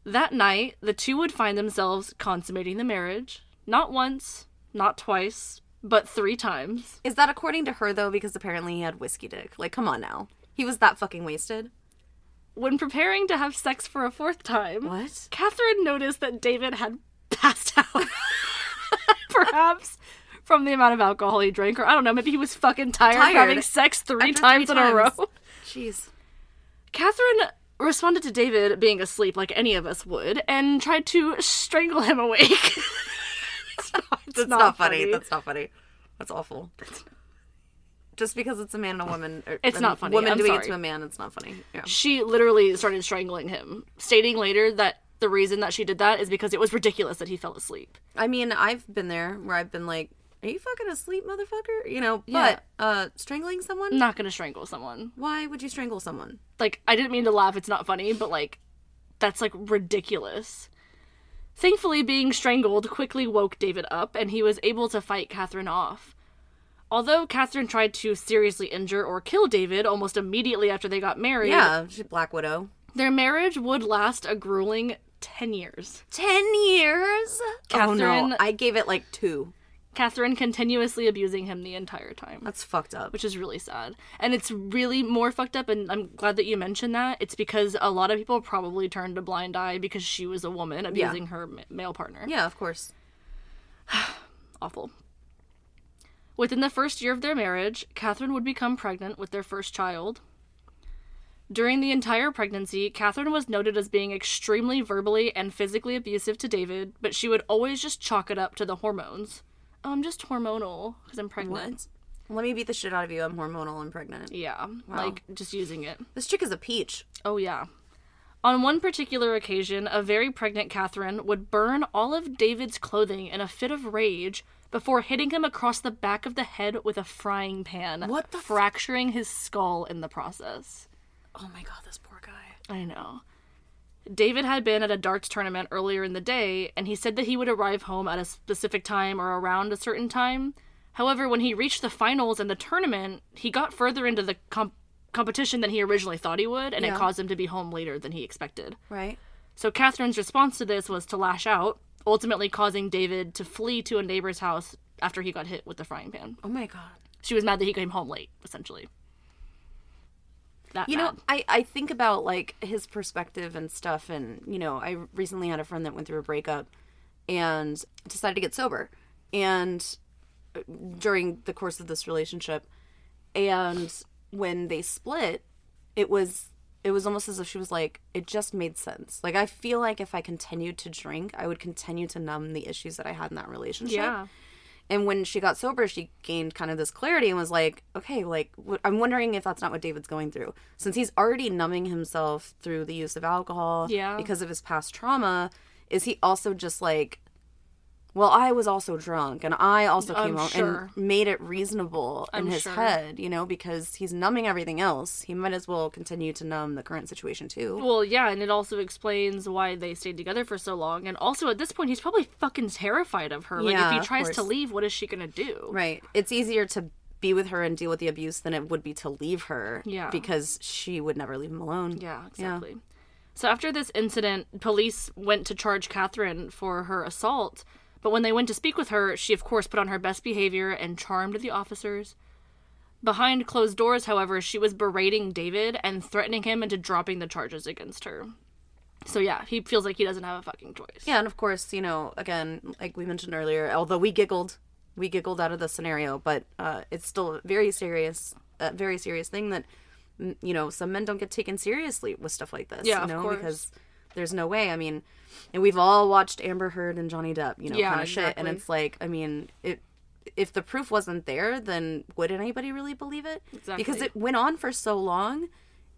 That night, the two would find themselves consummating the marriage. Not once, not twice, but three times. Is that according to her though? Because apparently he had whiskey dick. Like, come on now. He was that fucking wasted. When preparing to have sex for a fourth time, What? Katherine noticed that David had passed out. Perhaps from the amount of alcohol he drank, or I don't know, maybe he was fucking tired, Tired. having sex three After times three in a row. Jeez. Katherine responded to David being asleep like any of us would and tried to strangle him awake. it's not, That's not, funny. That's not funny. That's awful. Just because it's a man and a woman. Or, It's not funny. Woman I'm doing sorry. it to a man, it's not funny. Yeah. She literally started strangling him, stating later that the reason that she did that is because it was ridiculous that he fell asleep. I mean, I've been there where I've been like, "Are you fucking asleep, motherfucker?" You know. Yeah. But uh, strangling someone. I'm not gonna strangle someone. Why would you strangle someone? like I didn't mean to laugh, it's not funny, but like that's like ridiculous. Thankfully, being strangled quickly woke David up and he was able to fight Katherine off. Although Katherine tried to seriously injure or kill David almost immediately after they got married, Yeah, she's Black Widow. their marriage would last a grueling 10 years. Ten years. oh Katherine- no, I gave it like two. Katherine continuously abusing him the entire time. That's fucked up. which is really sad. And it's really more fucked up, and I'm glad that you mentioned that. It's because a lot of people probably turned a blind eye because she was a woman abusing her ma- male partner. Yeah, of course. Awful. Within the first year of their marriage, Katherine would become pregnant with their first child. During the entire pregnancy, Katherine was noted as being extremely verbally and physically abusive to David, but she would always just chalk it up to the hormones. I'm just hormonal because I'm pregnant. Let me beat the shit out of you. I'm hormonal and pregnant. Yeah, like just using it. This chick is a peach. Oh, yeah. On one particular occasion, a very pregnant Katherine would burn all of David's clothing in a fit of rage before hitting him across the back of the head with a frying pan, What the fracturing his skull in the process. Oh my god, this poor guy. I know. David had been at a darts tournament earlier in the day, and he said that he would arrive home at a specific time or around a certain time. However, when he reached the finals and the tournament, he got further into the comp- competition than he originally thought he would, and Yeah. it caused him to be home later than he expected. Right? So Katherine's response to this was to lash out, ultimately causing David to flee to a neighbor's house after he got hit with the frying pan. Oh my god. She was mad that he came home late, essentially. That You know. I, I think about like his perspective and stuff and you know, I recently had a friend that went through a breakup and decided to get sober. And uh, during the course of this relationship and when they split, it was it was almost as if she was like it just made sense. Like I feel like if I continued to drink, I would continue to numb the issues that I had in that relationship. yeah. And when she got sober, she gained kind of this clarity and was like, okay, like, wh- I'm wondering if that's not what David's going through. Since he's already numbing himself through the use of alcohol Yeah. because of his past trauma, is he also just like, well, I was also drunk and I also came home sure. and made it reasonable I'm in his sure. head, you know, because he's numbing everything else. He might as well continue to numb the current situation too. Well, yeah, and it also explains why they stayed together for so long. And also, at this point, he's probably fucking terrified of her. Like, Yeah, if he tries to leave, what is she gonna do? Right. It's easier to be with her and deal with the abuse than it would be to leave her. Yeah. Because she would never leave him alone. Yeah, exactly. So after this incident, police went to charge Katherine for her assault. But when they went to speak with her, she of course put on her best behavior and charmed the officers. Behind closed doors, however, she was berating David and threatening him into dropping the charges against her. So yeah, he feels like he doesn't have a fucking choice. Yeah, and of course, you know, again, like we mentioned earlier, although we giggled, we giggled out of the scenario, but uh, it's still a very serious, a very serious thing that, mm, you know, some men don't get taken seriously with stuff like this. Yeah, you of know, course. because there's no way. I mean, and we've all watched Amber Heard and Johnny Depp, you know, Yeah, kind of shit, and it's like, I mean, it. If the proof wasn't there, then would anybody really believe it? Because it went on for so long,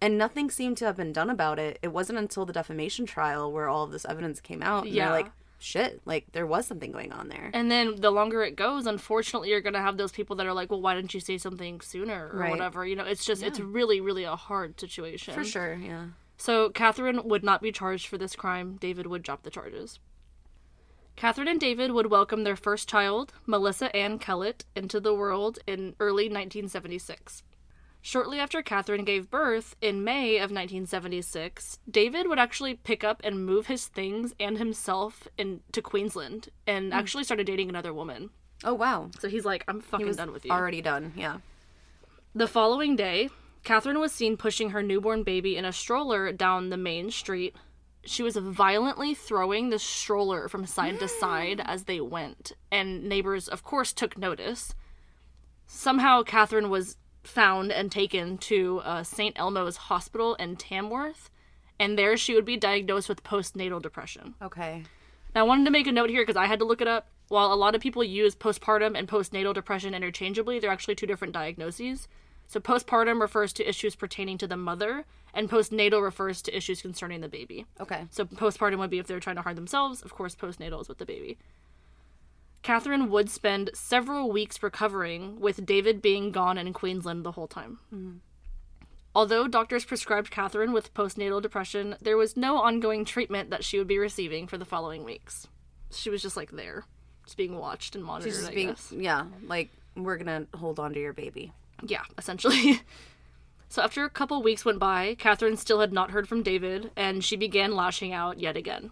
and nothing seemed to have been done about it. It wasn't until the defamation trial where all of this evidence came out. And Yeah. yeah. like, shit, like there was something going on there. And then the longer it goes, unfortunately, you're gonna have those people that are like, "Well, why didn't you say something sooner?" or Right. whatever. You know, it's just it's really, really a hard situation. For sure, yeah. So Katherine would not be charged for this crime. David would drop the charges. Katherine and David would welcome their first child, Melissa Ann Kellett, into the world in early 1976. Shortly after Katherine gave birth, in May of 1976, David would actually pick up and move his things and himself in, to Queensland and hmm. actually started dating another woman. Oh wow, So he's like, I'm fucking done with you. already done. Yeah. The following day, Katherine was seen pushing her newborn baby in a stroller down the main street. She was violently throwing the stroller from side to side as they went, and neighbors, of course, took notice. Somehow, Katherine was found and taken to uh, St. Elmo's Hospital in Tamworth, and there she would be diagnosed with postnatal depression. Okay. Now, I wanted to make a note here because I had to look it up. While a lot of people use postpartum and postnatal depression interchangeably, they're actually two different diagnoses. So, postpartum refers to issues pertaining to the mother, and postnatal refers to issues concerning the baby. Okay. So, postpartum would be if they're trying to harm themselves. Of course, postnatal is with the baby. Katherine would spend several weeks recovering, with David being gone in Queensland the whole time. Mm-hmm. Although doctors prescribed Katherine with postnatal depression, there was no ongoing treatment that she would be receiving for the following weeks. She was just like there, just being watched and monitored. She's just being, yeah, like we're gonna hold on to your baby. Yeah, essentially. so after a couple weeks went by, Katherine still had not heard from David, and she began lashing out yet again.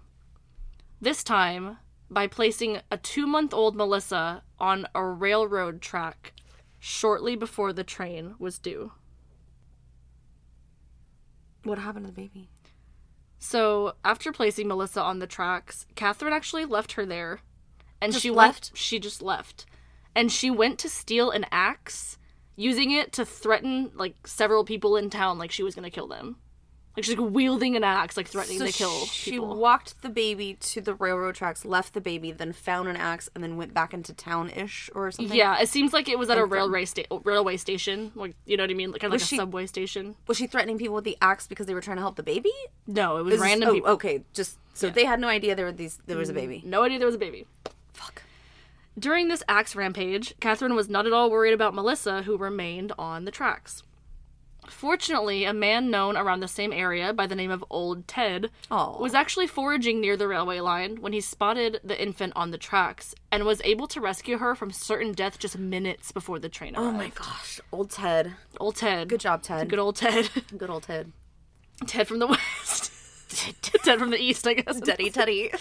This time, by placing a two month old Melissa on a railroad track shortly before the train was due. What happened to the baby? So after placing Melissa on the tracks, Katherine actually left her there, and Just she left? went. She just left, and she went to steal an axe, using it to threaten like several people in town, like she was gonna kill them. Like she's like wielding an axe, like threatening So to kill she people. walked the baby to the railroad tracks, left the baby, then found an axe, and then went back into town ish or something. Yeah, it seems like it was at a railway sta- railway station, like you know what I mean, like kind of like Was a subway station. Was she threatening people with the axe because they were trying to help the baby? No, it was Is this- random oh, people. Okay, just so they had no idea there were these. There was a baby. No idea there was a baby. Fuck. During this axe rampage, Katherine was not at all worried about Melissa, who remained on the tracks. Fortunately, a man known around the same area by the name of Old Ted Oh. was actually foraging near the railway line when he spotted the infant on the tracks and was able to rescue her from certain death just minutes before the train arrived. Oh my gosh, old Ted. Old Ted. Good job, Ted. Good old Ted. Good old Ted. Ted from the west. Ted from the east, I guess. Teddy, Teddy.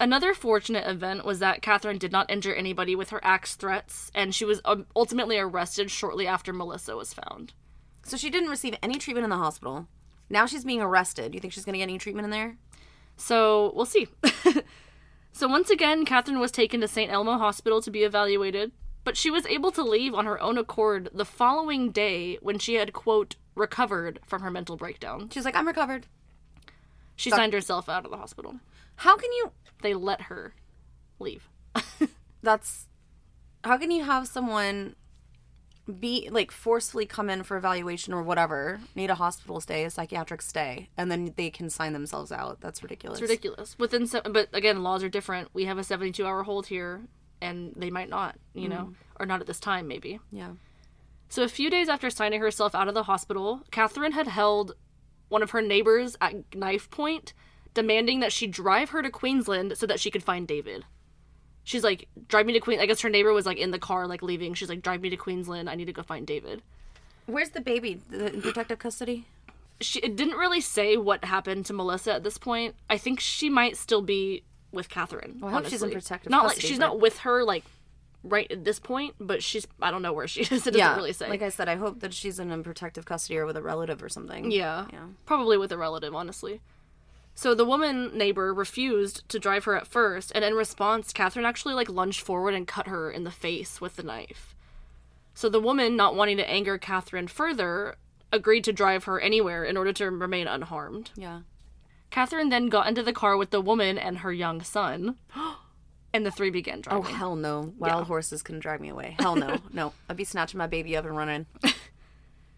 Another fortunate event was that Katherine did not injure anybody with her axe threats, and she was um, ultimately arrested shortly after Melissa was found. So she didn't receive any treatment in the hospital. Now she's being arrested. Do you think she's gonna get any treatment in there? So we'll see. so once again, Katherine was taken to St. Elmo Hospital to be evaluated, but she was able to leave on her own accord the following day when she had, quote, recovered from her mental breakdown. She's like, I'm recovered. She signed herself out of the hospital. How can you? They let her leave. That's. How can you have someone be like forcefully come in for evaluation or whatever, need a hospital stay, a psychiatric stay, and then they can sign themselves out? That's ridiculous. It's ridiculous. Within, se- but again, laws are different. We have a 72 hour hold here, and they might not, you know, mm. or not at this time, maybe. Yeah. So a few days after signing herself out of the hospital, Katherine had held one of her neighbors at knife point, demanding that she drive her to Queensland so that she could find David. She's like, drive me to Queen. I guess her neighbor was like in the car, like leaving. She's like, drive me to Queensland. I need to go find David. Where's the baby? The, in protective custody? She it didn't really say what happened to Melissa at this point. I think she might still be with Katherine. I hope she's in honestly. protective Not custody, like she's but- not with her like right at this point, but she's I don't know where she is. It doesn't yeah. really say. Like I said, I hope that she's in protective custody or with a relative or something. Yeah. Yeah. Probably with a relative, honestly. So the woman neighbor refused to drive her at first, and in response, Katherine actually like lunged forward and cut her in the face with the knife. So the woman, not wanting to anger Katherine further, agreed to drive her anywhere in order to remain unharmed. Yeah. Katherine then got into the car with the woman and her young son, and the three began oh, driving. Oh hell no! Wild horses can drag me away. Hell no, no. I'd be snatching my baby up and running.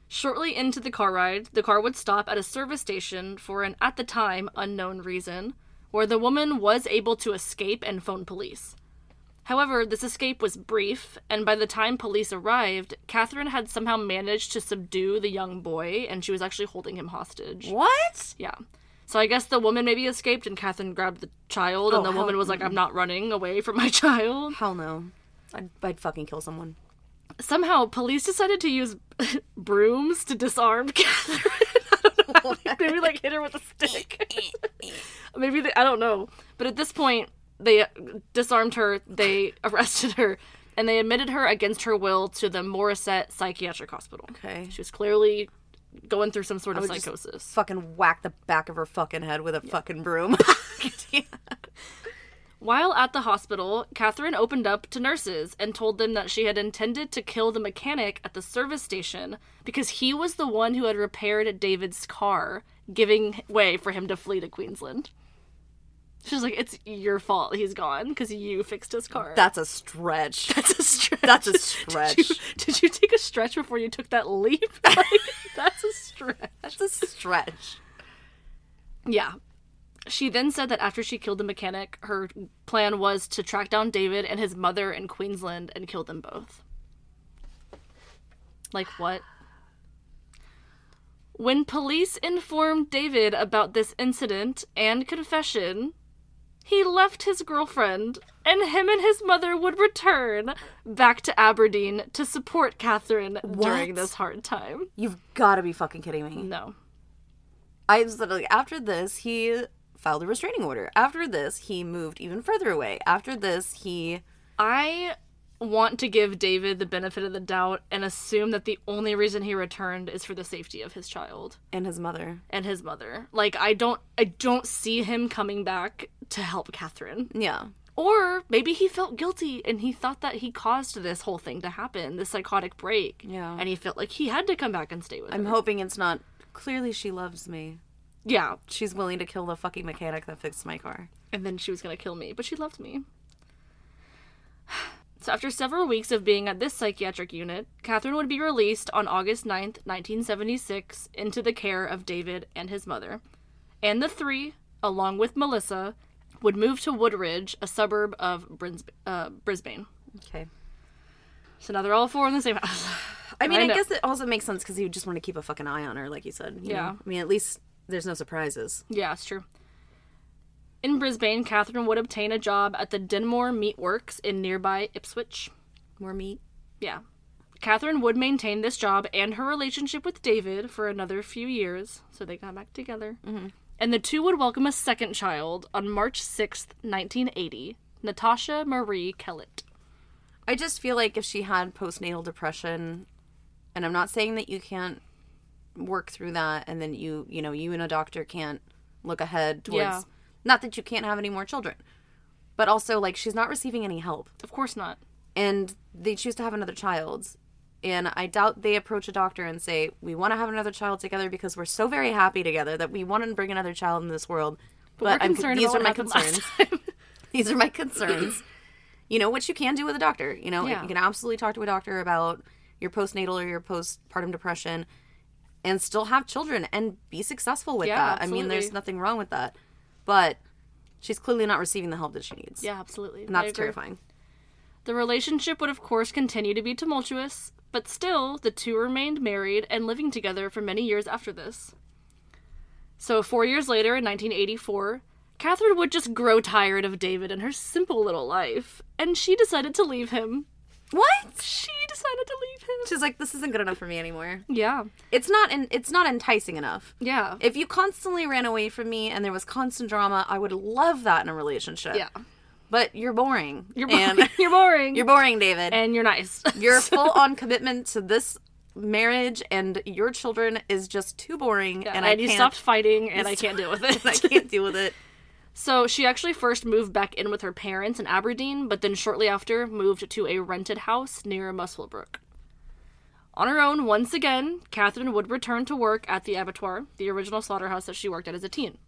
Shortly into the car ride, the car would stop at a service station for an, at the time, unknown reason, where the woman was able to escape and phone police. However, this escape was brief, and by the time police arrived, Katherine had somehow managed to subdue the young boy, and she was actually holding him hostage. What? Yeah. So I guess the woman maybe escaped, and Katherine grabbed the child, and Oh, the woman was like, I'm not running away from my child. Hell no. I'd, I'd fucking kill someone. Somehow police decided to use brooms to disarm Katherine. I don't know how- maybe like hit her with a stick. maybe they, I don't know. But at this point, they disarmed her. They arrested her, and they admitted her against her will to the Morisset Psychiatric Hospital. Okay. She was clearly going through some sort of psychosis. Fucking whack the back of her fucking head with a fucking broom. While at the hospital, Katherine opened up to nurses and told them that she had intended to kill the mechanic at the service station because he was the one who had repaired David's car, giving way for him to flee to Queensland. She's like, "It's your fault. He's gone because you fixed his car." That's a stretch. That's a stretch. That's a Did stretch. you, did you take a stretch before you took that leap? Like, that's a stretch. That's a stretch. Yeah. She then said that after she killed the mechanic, her plan was to track down David and his mother in Queensland and kill them both. Like what? When police informed David about this incident and confession, he left his girlfriend, and him and his mother would return back to Aberdeen to support Katherine during this hard time. You've got to be fucking kidding me. No. I was literally after this he filed a restraining order. After this he moved even further away. After this he I want to give David the benefit of the doubt and assume that the only reason he returned is for the safety of his child and his mother. and his mother. Like I don't I don't see him coming back to help Katherine. Yeah. Or maybe he felt guilty and he thought that he caused this whole thing to happen, this psychotic break. Yeah. And he felt like he had to come back and stay with I'm her. hoping it's not clearly she loves me. Yeah, She's willing to kill the fucking mechanic that fixed my car. and then she was gonna kill me, but she loved me. So after several weeks of being at this psychiatric unit, Katherine would be released on August 9th, 1976, into the care of David and his mother. And the three, along with Melissa, would move to Woodridge, a suburb of Brins- uh, Brisbane. Okay. So now they're all four in the same house. I mean, I I, guess it also makes sense because you just want to keep a fucking eye on her, like you said. you Yeah. know? I mean, at least there's no surprises. Yeah, it's true. In Brisbane, Katherine would obtain a job at the Dinmore Meat Works in nearby Ipswich. More meat. Yeah. Katherine would maintain this job and her relationship with David for another few years, so they got back together. Mm-hmm. And the two would welcome a second child on March 6th, 1980, Natasha Marie Kellett. I just feel like if she had postnatal depression, and I'm not saying that you can't work through that, and then you, you know, you and a doctor can't look ahead towards. Yeah. Not that you can't have any more children, but also like she's not receiving any help, Of course not. and they choose to have another child. And I doubt they approach a doctor and say, "We want to have another child together because we're so very happy together that we want to bring another child in this world." But, we're I'm concerned these about are my concerns. these are my concerns. you know, which you can do with a doctor. You know, Yeah. you can absolutely talk to a doctor about your postnatal or your postpartum depression and still have children and be successful with Yeah, that. I mean, there's nothing wrong with that. But she's clearly not receiving the help that she needs. yeah, absolutely. And that's terrifying. The relationship would, of course, continue to be tumultuous, but still, the two remained married and living together for many years after this. So, four years later, in 1984, Katherine would just grow tired of David and her simple little life, and she decided to leave him. What? She decided to leave him. She's like, this isn't good enough for me anymore. Yeah, It's not and it's not enticing enough. yeah, If you constantly ran away from me and there was constant drama, I would love that in a relationship. yeah. But you're boring. You're boring. you're boring. you're boring, David. and you're nice. Your full on commitment to this marriage and your children is just too boring, and, and I you can't. stopped fighting, and I can't deal with it. I can't deal with it. So she actually first moved back in with her parents in Aberdeen, but then shortly after moved to a rented house near Muswellbrook. On her own, once again, Katherine would return to work at the abattoir, the original slaughterhouse that she worked at as a teen.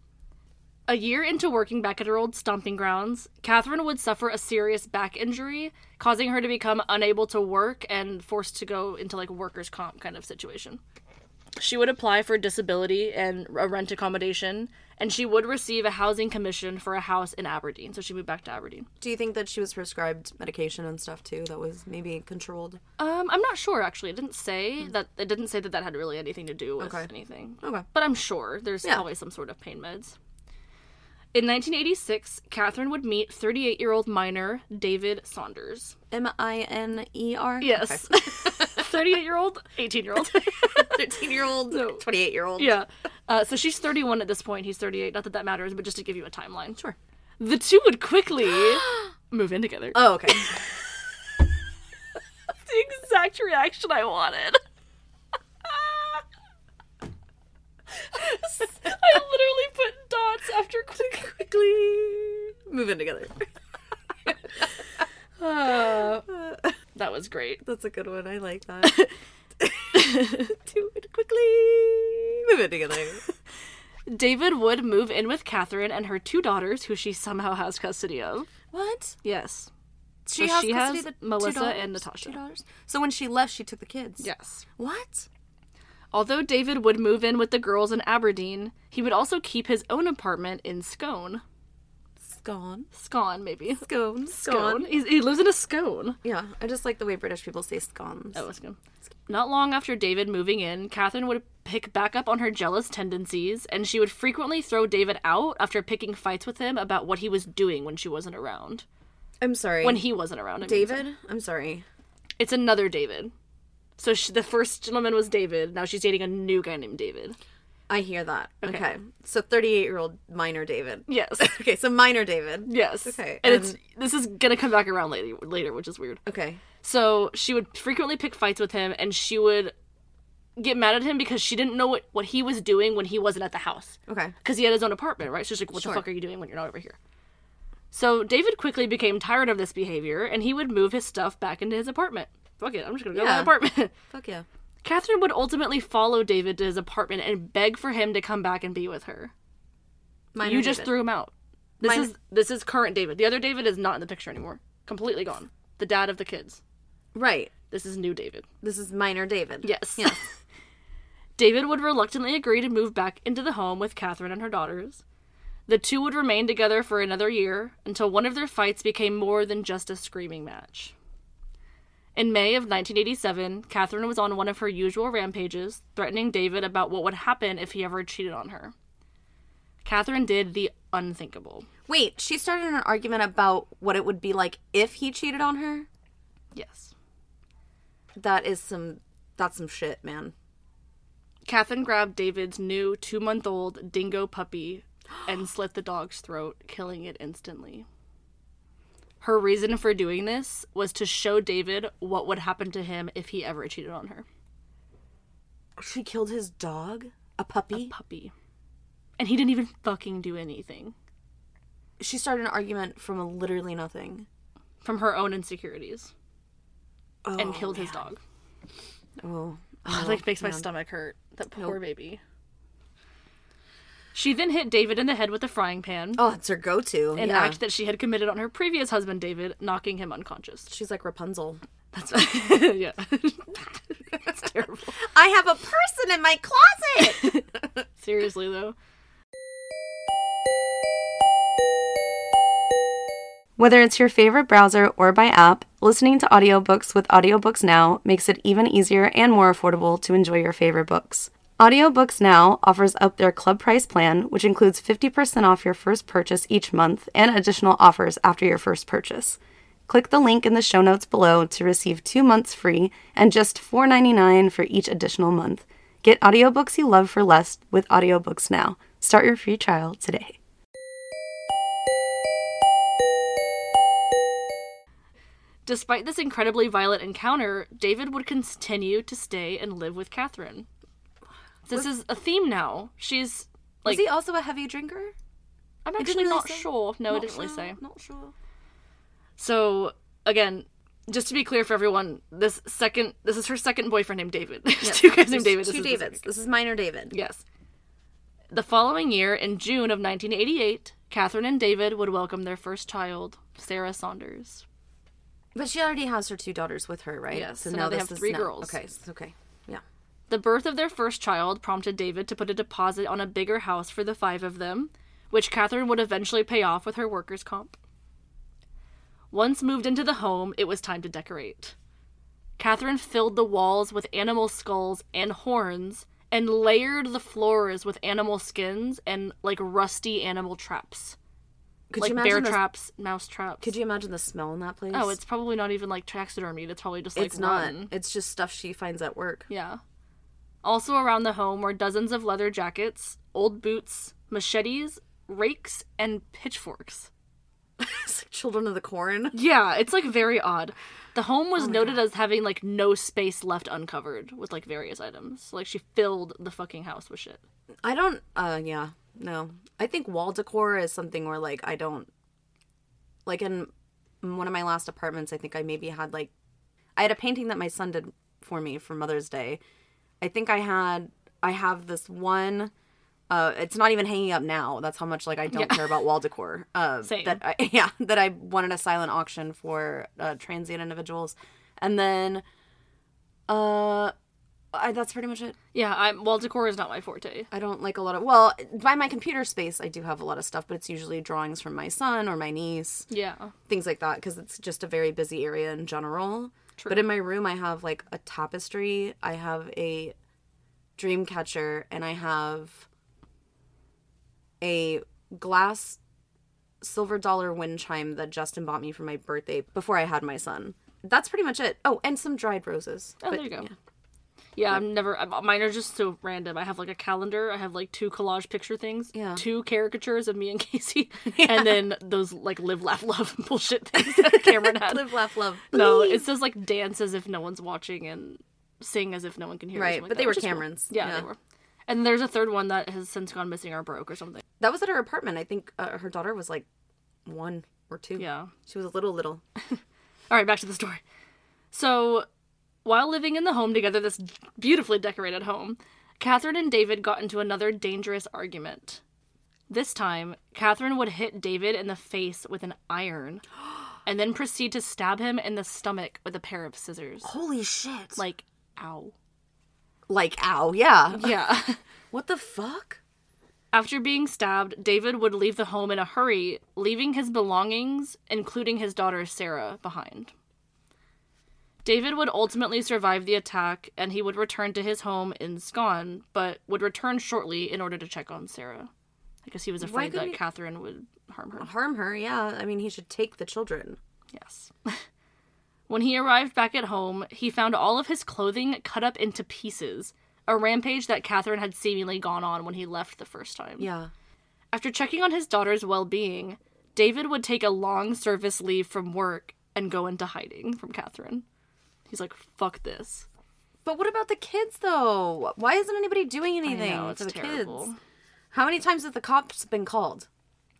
A year into working back at her old stomping grounds, Katherine would suffer a serious back injury, causing her to become unable to work and forced to go into like a workers' comp kind of situation. She would apply for disability and a rent accommodation, and she would receive a housing commission for a house in Aberdeen. So she moved back to Aberdeen. Do you think that she was prescribed medication and stuff too that was maybe controlled? Um, I'm not sure actually. It didn't say that. It didn't say that that had really anything to do with Okay. anything. Okay. But I'm sure there's Yeah. probably some sort of pain meds. In 1986, Katherine would meet 38 year old minor David Saunders. M I N E R? Yes. 38 year old, 18 year old. 13 year old, 28 year old. yeah. Uh, so she's 31 at this point. He's 38. Not that that matters, but just to give you a timeline. Sure. The two would quickly move in together. Oh, okay. the exact reaction I wanted. I literally put dots after quick, quickly. Move in together. Uh, that was great. That's a good one. I like that. Do it quickly. Move it together. David would move in with Katherine and her two daughters, who she somehow has custody of. What? Yes. She So has she custody has of the Melissa daughters? and Natasha. Two daughters? So when she left, she took the kids. Yes. What? Although David would move in with the girls in Aberdeen, he would also keep his own apartment in Scone. Scone. Scone, maybe. Scone. Scone. He's, he lives in a scone. Yeah, I just like the way British people say scones. Oh, Scone. Not long after David moving in, Katherine would pick back up on her jealous tendencies, and she would frequently throw David out after picking fights with him about what he was doing when she wasn't around. I'm sorry. When he wasn't around. I mean, David? I'm sorry. It's another David. So she, the first gentleman was David. Now she's dating a new guy named David. I hear that. Okay. Okay. So 38 year old minor David. Yes. Okay, so minor David. yes. Okay, And, it's this is gonna come back around later, later, which is weird. Okay. So she would frequently pick fights with him, and she would get mad at him because she didn't know what, what he was doing when he wasn't at the house. Okay. Because he had his own apartment, right? So she's like, what Sure. the fuck are you doing when you're not over here? So David quickly became tired of this behavior, and he would move his stuff back into his apartment. Fuck it, I'm just gonna go to my apartment. Fuck yeah. Katherine would ultimately follow David to his apartment and beg for him to come back and be with her. Minor you just David. threw him out. This Mine- is this is current David. The other David is not in the picture anymore. Completely gone. The dad of the kids. right. This is new David. This is minor David. Yes. Yes. David would reluctantly agree to move back into the home with Katherine and her daughters. The two would remain together for another year until one of their fights became more than just a screaming match. In May of 1987, Katherine was on one of her usual rampages, threatening David about what would happen if he ever cheated on her. Katherine did the unthinkable. Wait, she started an argument about what it would be like if he cheated on her. Yes. That is some. That's some shit, man. Katherine grabbed David's new two month old dingo puppy and slit the dog's throat, killing it instantly. Her reason for doing this was to show David what would happen to him if he ever cheated on her. She killed his dog, a puppy. Puppy. And he didn't even fucking do anything she started an argument from literally nothing. from her own insecurities Oh, and killed his dog. Oh, It like makes my stomach hurt. That poor baby. She then hit David in the head with a frying pan, oh, it's her go-to. an yeah. act that she had committed on her previous husband David, knocking him unconscious. She's like Rapunzel. That's yeah. That's terrible. I have a person in my closet. Seriously though. Whether it's your favorite browser or by app, listening to audiobooks with Audiobooks Now makes it even easier and more affordable to enjoy your favorite books. Audiobooks Now offers up their club price plan, which includes 50% off your first purchase each month and additional offers after your first purchase. Click the link in the show notes below to receive two months free and just $4.99 for each additional month. Get audiobooks you love for less with Audiobooks Now. Start your free trial today. Despite this incredibly violent encounter, David would continue to stay and live with Katherine. This is a theme now. She's like Was he also a heavy drinker? I'm actually really not say. sure. No, Not it didn't really sure, say. Not sure. So again, just to be clear for everyone, this second this is her second boyfriend named David. There's two guys named David. This Two is Davids. second- This is minor David. Yes. The following year, in June of 1988, Katherine and David would welcome their first child, Sarah Saunders. But she already has her two daughters with her, right? Yes, so now they this have is three now- girls. Okay, okay. The birth of their first child prompted David to put a deposit on a bigger house for the five of them, which Katherine would eventually pay off with her workers' comp. Once moved into the home, it was time to decorate. Katherine filled the walls with animal skulls and horns and layered the floors with animal skins and like rusty animal traps. Could like you bear imagine the, traps, mouse traps. Could you imagine the smell in that place? Oh, it's probably not even like taxidermied. It's probably just like it's not. rotten. It's just stuff she finds at work. Yeah. Also around the home were dozens of leather jackets, old boots, machetes, rakes, and pitchforks. It's like Children of the Corn. Yeah, it's like very odd. The home was noted as having like no space left uncovered with like various items. Like she filled the fucking house with shit. I don't. Uh, yeah, no. I think wall decor is something where like I don't. Like in one of my last apartments, I think I maybe had like, I had a painting that my son did for me for Mother's Day. I think I had. I have this one. Uh, it's not even hanging up now. That's how much like I don't care about wall decor. Uh, Same. That I, yeah, that I wanted a silent auction for uh, transient individuals, and then, uh, I, that's pretty much it. Yeah, I'm wall decor is not my forte. I don't like a lot of well, by my computer space I do have a lot of stuff, but it's usually drawings from my son or my niece, Yeah. things like that because it's just a very busy area in general. But in my room I have like a tapestry, I have a dream catcher and I have a glass silver dollar wind chime that Justin bought me for my birthday before I had my son. That's pretty much it. Oh, and some dried roses. Oh, But, there you go. yeah. Yeah, I'm never. I'm, mine are just so random. I have like a calendar. I have like two collage picture things. Yeah. Two caricatures of me and Casey, and then those like live, laugh, love bullshit things that Cameron had. Live, laugh, love. no, it says like dance as if no one's watching and sing as if no one can hear. Right, something like but they were is cool. Cameron's. Yeah, Yeah. they were. And there's a third one that has since gone missing or broke or something. That was at her apartment. I think uh, her daughter was like one or two. Yeah. She was a little little. All right, back to the story. So, While living in the home together, this beautifully decorated home, Katherine and David got into another dangerous argument. This time, Katherine would hit David in the face with an iron and then proceed to stab him in the stomach with a pair of scissors. Holy shit. Like, ow. like ow, yeah. Yeah. What the fuck? After being stabbed, David would leave the home in a hurry, leaving his belongings, including his daughter Sarah, behind. David would ultimately survive the attack and he would return to his home in Scone, but would return shortly in order to check on Sarah. I guess he was afraid that he- Katherine would harm her. Harm her, yeah. I mean, he should take the children. Yes. when he arrived back at home, he found all of his clothing cut up into pieces, a rampage that Katherine had seemingly gone on when he left the first time. Yeah. After checking on his daughter's well being, David would take a long service leave from work and go into hiding from Katherine. He's like, fuck this. But what about the kids, though? Why isn't anybody doing anything know, it's for the terrible. kids? How many times have the cops been called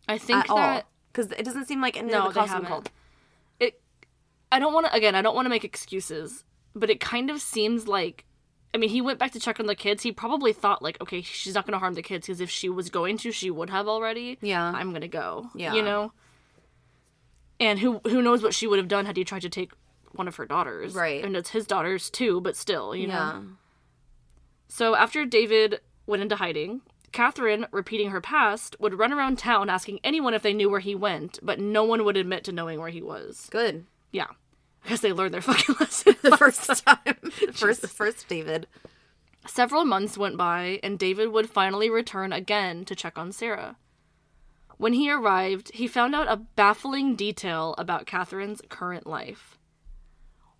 I think at all? that Because it doesn't seem like any No, of the cops have been called. it I don't want to again, I don't want to make excuses, but it kind of seems like I mean, he went back to check on the kids. He probably thought like, okay, she's not going to harm the kids because if she was going to, she would have already. Yeah. I'm going to go. Yeah. You know. And who who knows what she would have done had he tried to take one of her daughters. Right. And it's his daughters too, but still, you know. So after David went into hiding, Katherine, repeating her past, would run around town asking anyone if they knew where he went, but no one would admit to knowing where he was. Good. Yeah. Because they learned their fucking lesson. The first time. first, first David. Several months went by, and David would finally return again to check on Sarah. When he arrived, he found out a baffling detail about Katherine's current life.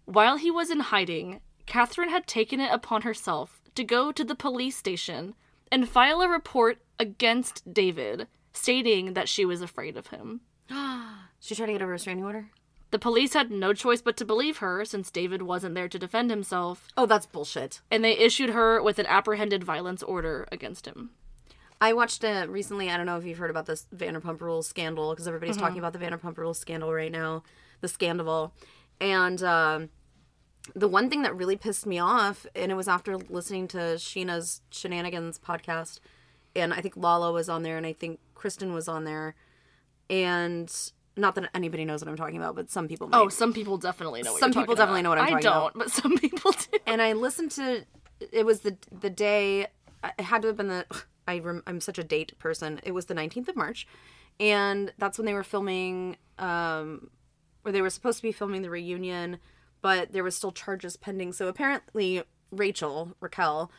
While he was in hiding, Katherine had taken it upon herself to go to the police station and file a report against David, stating that she was afraid of him. She tried to get a restraining order? The police had no choice but to believe her since David wasn't there to defend himself, Oh, that's bullshit. and they issued her with an apprehended violence order against him. I watched it recently. I don't know if you've heard about this Vanderpump Rules scandal because everybody's Mm-hmm. talking about the Vanderpump Rules scandal right now, the scandal. And um, the one thing that really pissed me off, and it was after listening to Scheana's Scheananigans podcast, and I think Lala was on there, and I think Kristen was on there, and not that anybody knows what I'm talking about, but some people. Might. Oh, some people definitely know. What Some people definitely about. know what I'm I talking don't, but some people do. and I listened to it was the the day it had to have been the I rem, I'm such a date person. It was the 19th of March, and that's when they were filming um or they were supposed to be filming the reunion, but there was still charges pending. So apparently Rachel Raquel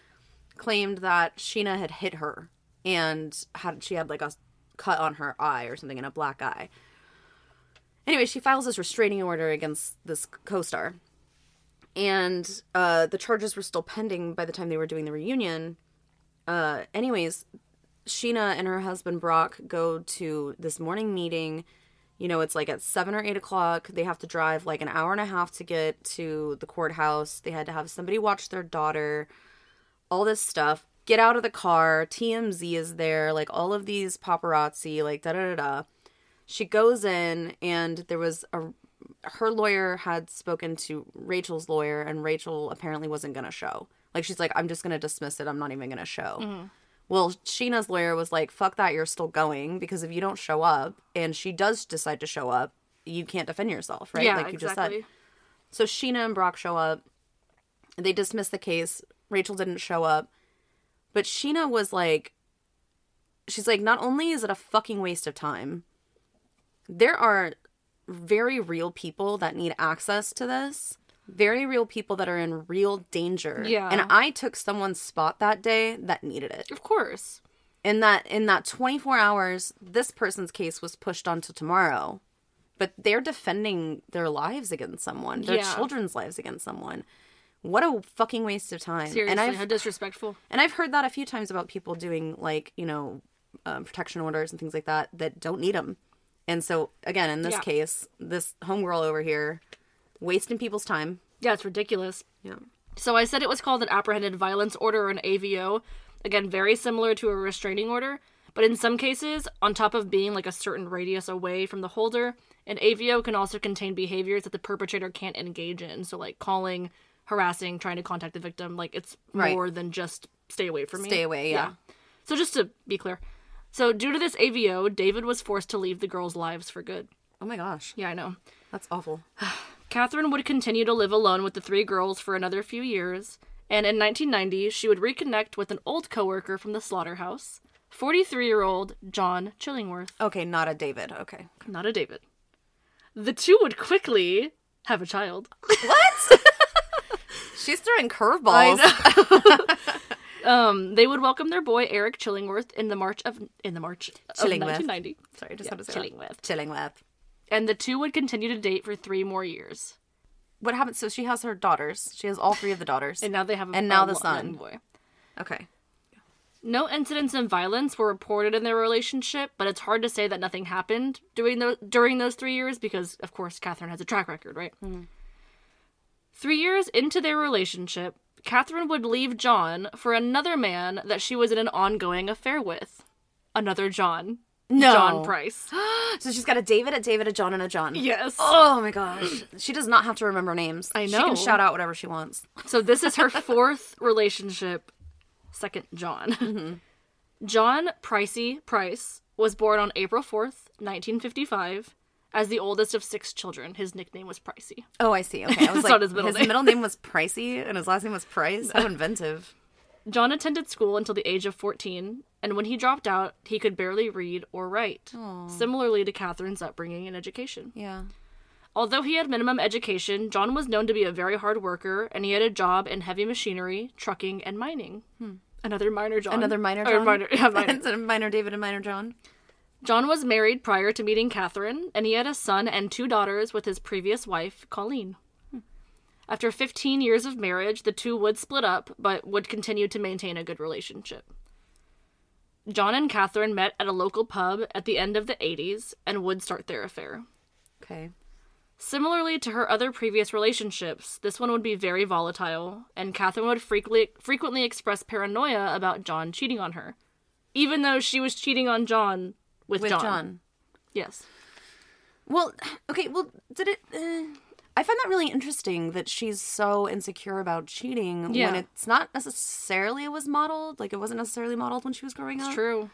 claimed that Scheana had hit her and had she had like a cut on her eye or something in a black eye. Anyway, she files this restraining order against this co-star and uh, the charges were still pending by the time they were doing the reunion. Uh, anyways, Scheana and her husband Brock go to this morning meeting. You know, it's like at seven or eight o'clock. They have to drive like an hour and a half to get to the courthouse. They had to have somebody watch their daughter, all this stuff. Get out of the car. TMZ is there. Like all of these paparazzi, like da da da da. She goes in, and there was a her lawyer had spoken to Rachel's lawyer, and Rachel apparently wasn't going to show. Like, she's like, I'm just going to dismiss it. I'm not even going to show. Mm-hmm. Well, Scheana's lawyer was like, fuck that, you're still going because if you don't show up and she does decide to show up, you can't defend yourself, right? Yeah, like you exactly. just said. So Scheana and Brock show up. They dismiss the case. Rachel didn't show up. But Sheena was like, she's like, not only is it a fucking waste of time, there are very real people that need access to this. Very real people that are in real danger. Yeah. And I took someone's spot that day that needed it. Of course. In that in that 24 hours, this person's case was pushed onto tomorrow. But they're defending their lives against someone, their Yeah. children's lives against someone. What a fucking waste of time. Seriously, and I've how disrespectful. and I've heard that a few times about people doing like you know um, protection orders and things like that that don't need them. And so again, in this Yeah. case, this homegirl over here wasting people's time. Yeah, it's ridiculous. Yeah. So I said it was called an apprehended violence order or an AVO. Again, very similar to a restraining order, but in some cases, on top of being like a certain radius away from the holder, an AVO can also contain behaviors that the perpetrator can't engage in. So like calling harassing, trying to contact the victim. Like it's Right. more than just stay away from me. Stay away, yeah. So just to be clear. So due to this AVO, David was forced to leave the girls' lives for good. Oh my gosh. Yeah, I know. That's awful. Katherine would continue to live alone with the three girls for another few years, and in 1990, she would reconnect with an old coworker from the slaughterhouse, 43 year old John Chillingworth, Okay, not a David. Okay. not a David. The two would quickly have a child. What? She's throwing curveballs. Um, they would welcome their boy Eric Chillingworth in the March of in the March of Chillingworth. 1990, Sorry, I just Yeah, had to say that. Chillingworth, Chilling with. And the two would continue to date for three more years, What happens? So she has her daughters. She has all three of the daughters. and now they have a, And now a the son. boy. okay. No incidents of violence were reported in their relationship, but it's hard to say that nothing happened during those during those three years because, of course, Katherine has a track record, right? Hmm. Three years into their relationship, Katherine would leave John for another man that she was in an ongoing affair with. Another John. No. John Price. So she's got a David, a David, a John, and a John. yes. Oh my gosh. She does not have to remember names. I know. She can shout out whatever she wants. So this is her fourth relationship, second John. Mm-hmm. John Pricey Price was born on April 4th, 1955, as the oldest of six children. His nickname was Pricey. Oh, I see. Okay. I was like, his middle name. middle name was Pricey and his last name was Price. How inventive. John attended school until the age of 14, and when he dropped out, he could barely read or write, similarly to Katherine's upbringing and education. Yeah. Although he had minimum education, John was known to be a very hard worker, and he had a job in heavy machinery, trucking, and mining. Hmm. Another minor John. Another minor Or John. minor, yeah, minor. Minor David and minor John. John was married prior to meeting Katherine, and he had a son and two daughters with his previous wife, Colleen. After 15 years of marriage, the two would split up, but would continue to maintain a good relationship. John and Katherine met at a local pub at the end of the 80s and would start their affair. Okay. Similarly to her other previous relationships, this one would be very volatile, and Katherine would frequently frequently express paranoia about John cheating on her, even though she was cheating on John with, With John. John. Yes. Well, okay, well, did it. Uh, I find that really interesting that she's so insecure about cheating Yeah. when it's not necessarily was modeled. Like, it wasn't necessarily modeled when she was growing up. True.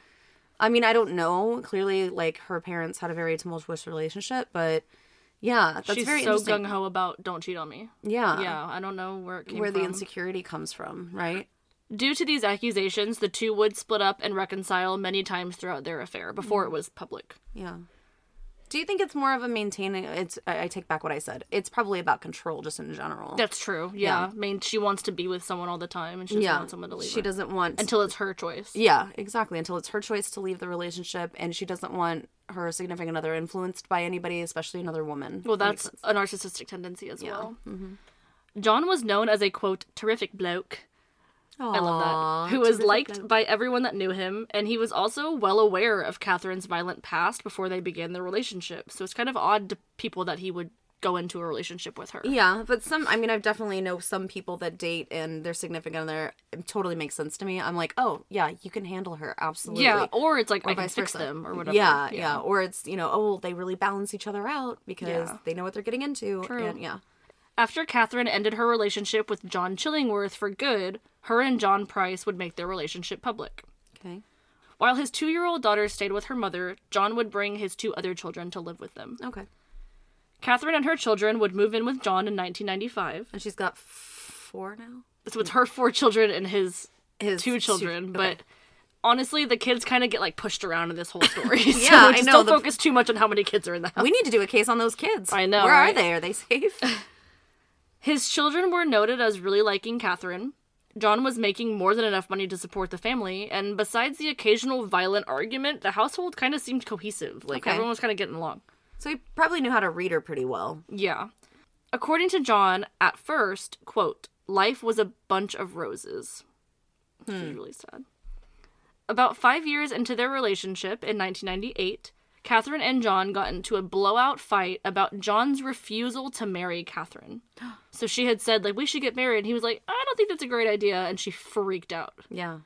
I mean, I don't know. Clearly, like, her parents had a very tumultuous relationship, but yeah, that's She's very so gung ho about don't cheat on me. Yeah. Yeah, I don't know where it came Where from. the insecurity comes from, right? Due to these accusations, the two would split up and reconcile many times throughout their affair before Mm. it was public. Yeah. Do you think it's more of a maintaining? It's. I I take back what I said. It's probably about control, just in general. That's true. Yeah. I mean, she wants to be with someone all the time, and she doesn't yeah. want someone to leave She her doesn't want until it's her choice. Yeah, exactly. Until it's her choice to leave the relationship, and she doesn't want her significant other influenced by anybody, especially another woman. Well, that's a narcissistic tendency as well. Mm-hmm. John was known as a quote terrific bloke. I love that. Who was liked by everyone that knew him, and he was also well aware of Katherine's violent past before they began their relationship. So it's kind of odd to people that he would go into a relationship with her. Yeah, but some. I mean, I've definitely know some people that date and their significant other. It totally makes sense to me. I'm like, oh yeah, you can handle her absolutely. Yeah, or it's like or I can fix versa. them or whatever. Yeah, yeah, Or it's you know, oh, they really balance each other out because Yeah. they know what they're getting into. True. And yeah. After Katherine ended her relationship with John Chillingworth for good, her and John Price would make their relationship public. Okay. While his two year old daughter stayed with her mother, John would bring his two other children to live with them. Okay. Katherine and her children would move in with John in 1995. And she's got four now. So it's her four children and his His two children, but honestly, the kids kind of get like pushed around in this whole story. so Yeah, I know, don't the- focus too much on how many kids are in the house. We need to do a case on those kids. I know, Where right? are they? Are they safe? His children were noted as really liking Katherine. John was making more than enough money to support the family, and besides the occasional violent argument, the household kind of seemed cohesive. Like Okay. everyone was kind of getting along. so he probably knew how to read her pretty well. Yeah. According to John, at first, quote, life was a bunch of roses. Which is hmm. really sad. About five years into their relationship in 1998, Katherine and John got into a blowout fight about John's refusal to marry Katherine. So she had said, like, we should get married. And he was like, I don't think that's a great idea. And she freaked out. Yeah.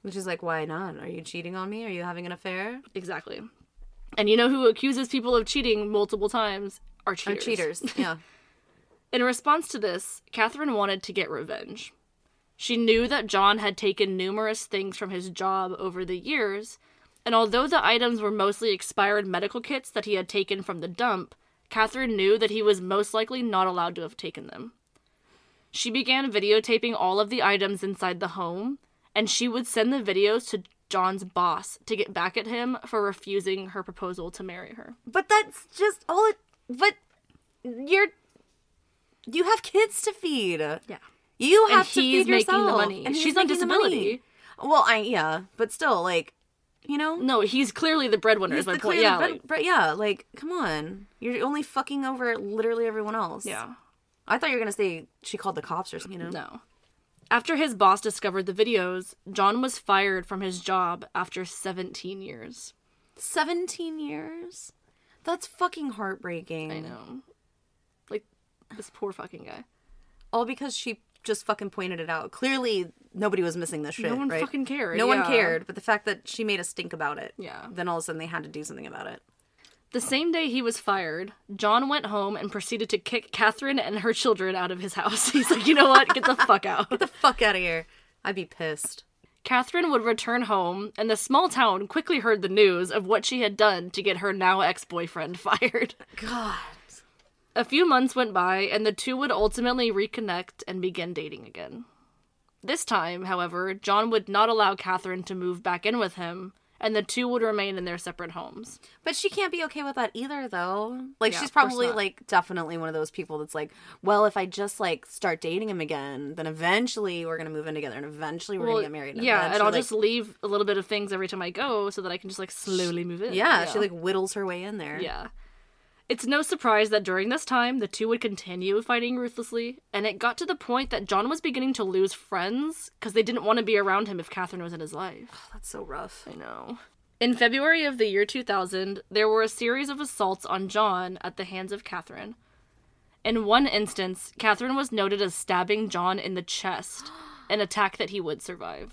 Which is like, why not? Are you cheating on me? Are you having an affair? Exactly. And you know who accuses people of cheating multiple times? Are cheaters. Are cheaters. cheaters. Yeah. In response to this, Katherine wanted to get revenge. She knew that John had taken numerous things from his job over the years, and although the items were mostly expired medical kits that he had taken from the dump, Katherine knew that he was most likely not allowed to have taken them. She began videotaping all of the items inside the home, and she would send the videos to John's boss to get back at him for refusing her proposal to marry her. But that's just all it. But you're. You have kids to feed. Yeah. You And have to he's feed making the money. And She's on making the money. disability. Well, I yeah, but still, like, you know, No, he's clearly the breadwinner, is He's my the point. Yeah, but, like, but yeah, like, come on, you're only fucking over literally everyone else. yeah. I thought you were gonna say she called the cops or something. You know, No. After his boss discovered the videos, John was fired from his job after 17 years. seventeen years. That's fucking heartbreaking. I know. Like, this poor fucking guy. All because she just fucking pointed it out. Clearly, nobody was missing this shit. No one right? fucking cared. No one cared, but the fact that she made a stink about it. Yeah. Then all of a sudden they had to do something about it. The same day he was fired, John went home and proceeded to kick Katherine and her children out of his house. He's like, you know what? Get the fuck out. Get the fuck out of here. I'd be pissed. Katherine would return home, and the small town quickly heard the news of what she had done to get her now ex boyfriend fired. God. A few months went by, and the two would ultimately reconnect and begin dating again. This time, however, John would not allow Katherine to move back in with him, and the two would remain in their separate homes. But she can't be okay with that either, though. Like, Yeah, she's probably, like, definitely one of those people that's like, well, if I just, like, start dating him again, then eventually we're going to move in together and eventually we're going to get married. yeah, and I'll like- just leave a little bit of things every time I go so that I can just like slowly move in. Yeah, she, like, whittles her way in there. Yeah. It's no surprise that during this time, the two would continue fighting ruthlessly, and it got to the point that John was beginning to lose friends because they didn't want to be around him if Katherine was in his life. That's so rough. I know. In February of the year 2000, there were a series of assaults on John at the hands of Katherine. In one instance, Katherine was noted as stabbing John in the chest, an attack that he would survive.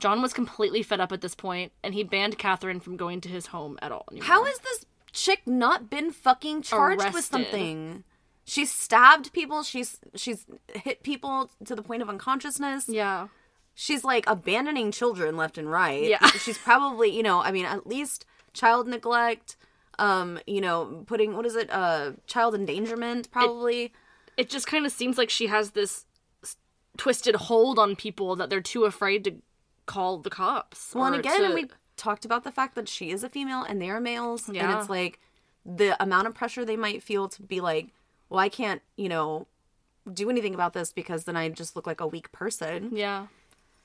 John was completely fed up at this point, and he banned Katherine from going to his home at all. Anymore. How has this chick not been fucking charged with something? She's stabbed people. She's she's hit people to the point of unconsciousness. Yeah. She's like abandoning children left and right. Yeah. she's probably you know I mean at least child neglect. Um, you know, putting what is it? Uh, child endangerment probably. It just kind of seems like she has this twisted hold on people that they're too afraid to call the cops. well, and again, to- we talked about the fact that she is a female and they are males, and it's like the amount of pressure they might feel to be like, well, I can't, you know, do anything about this because then I just look like a weak person. Yeah.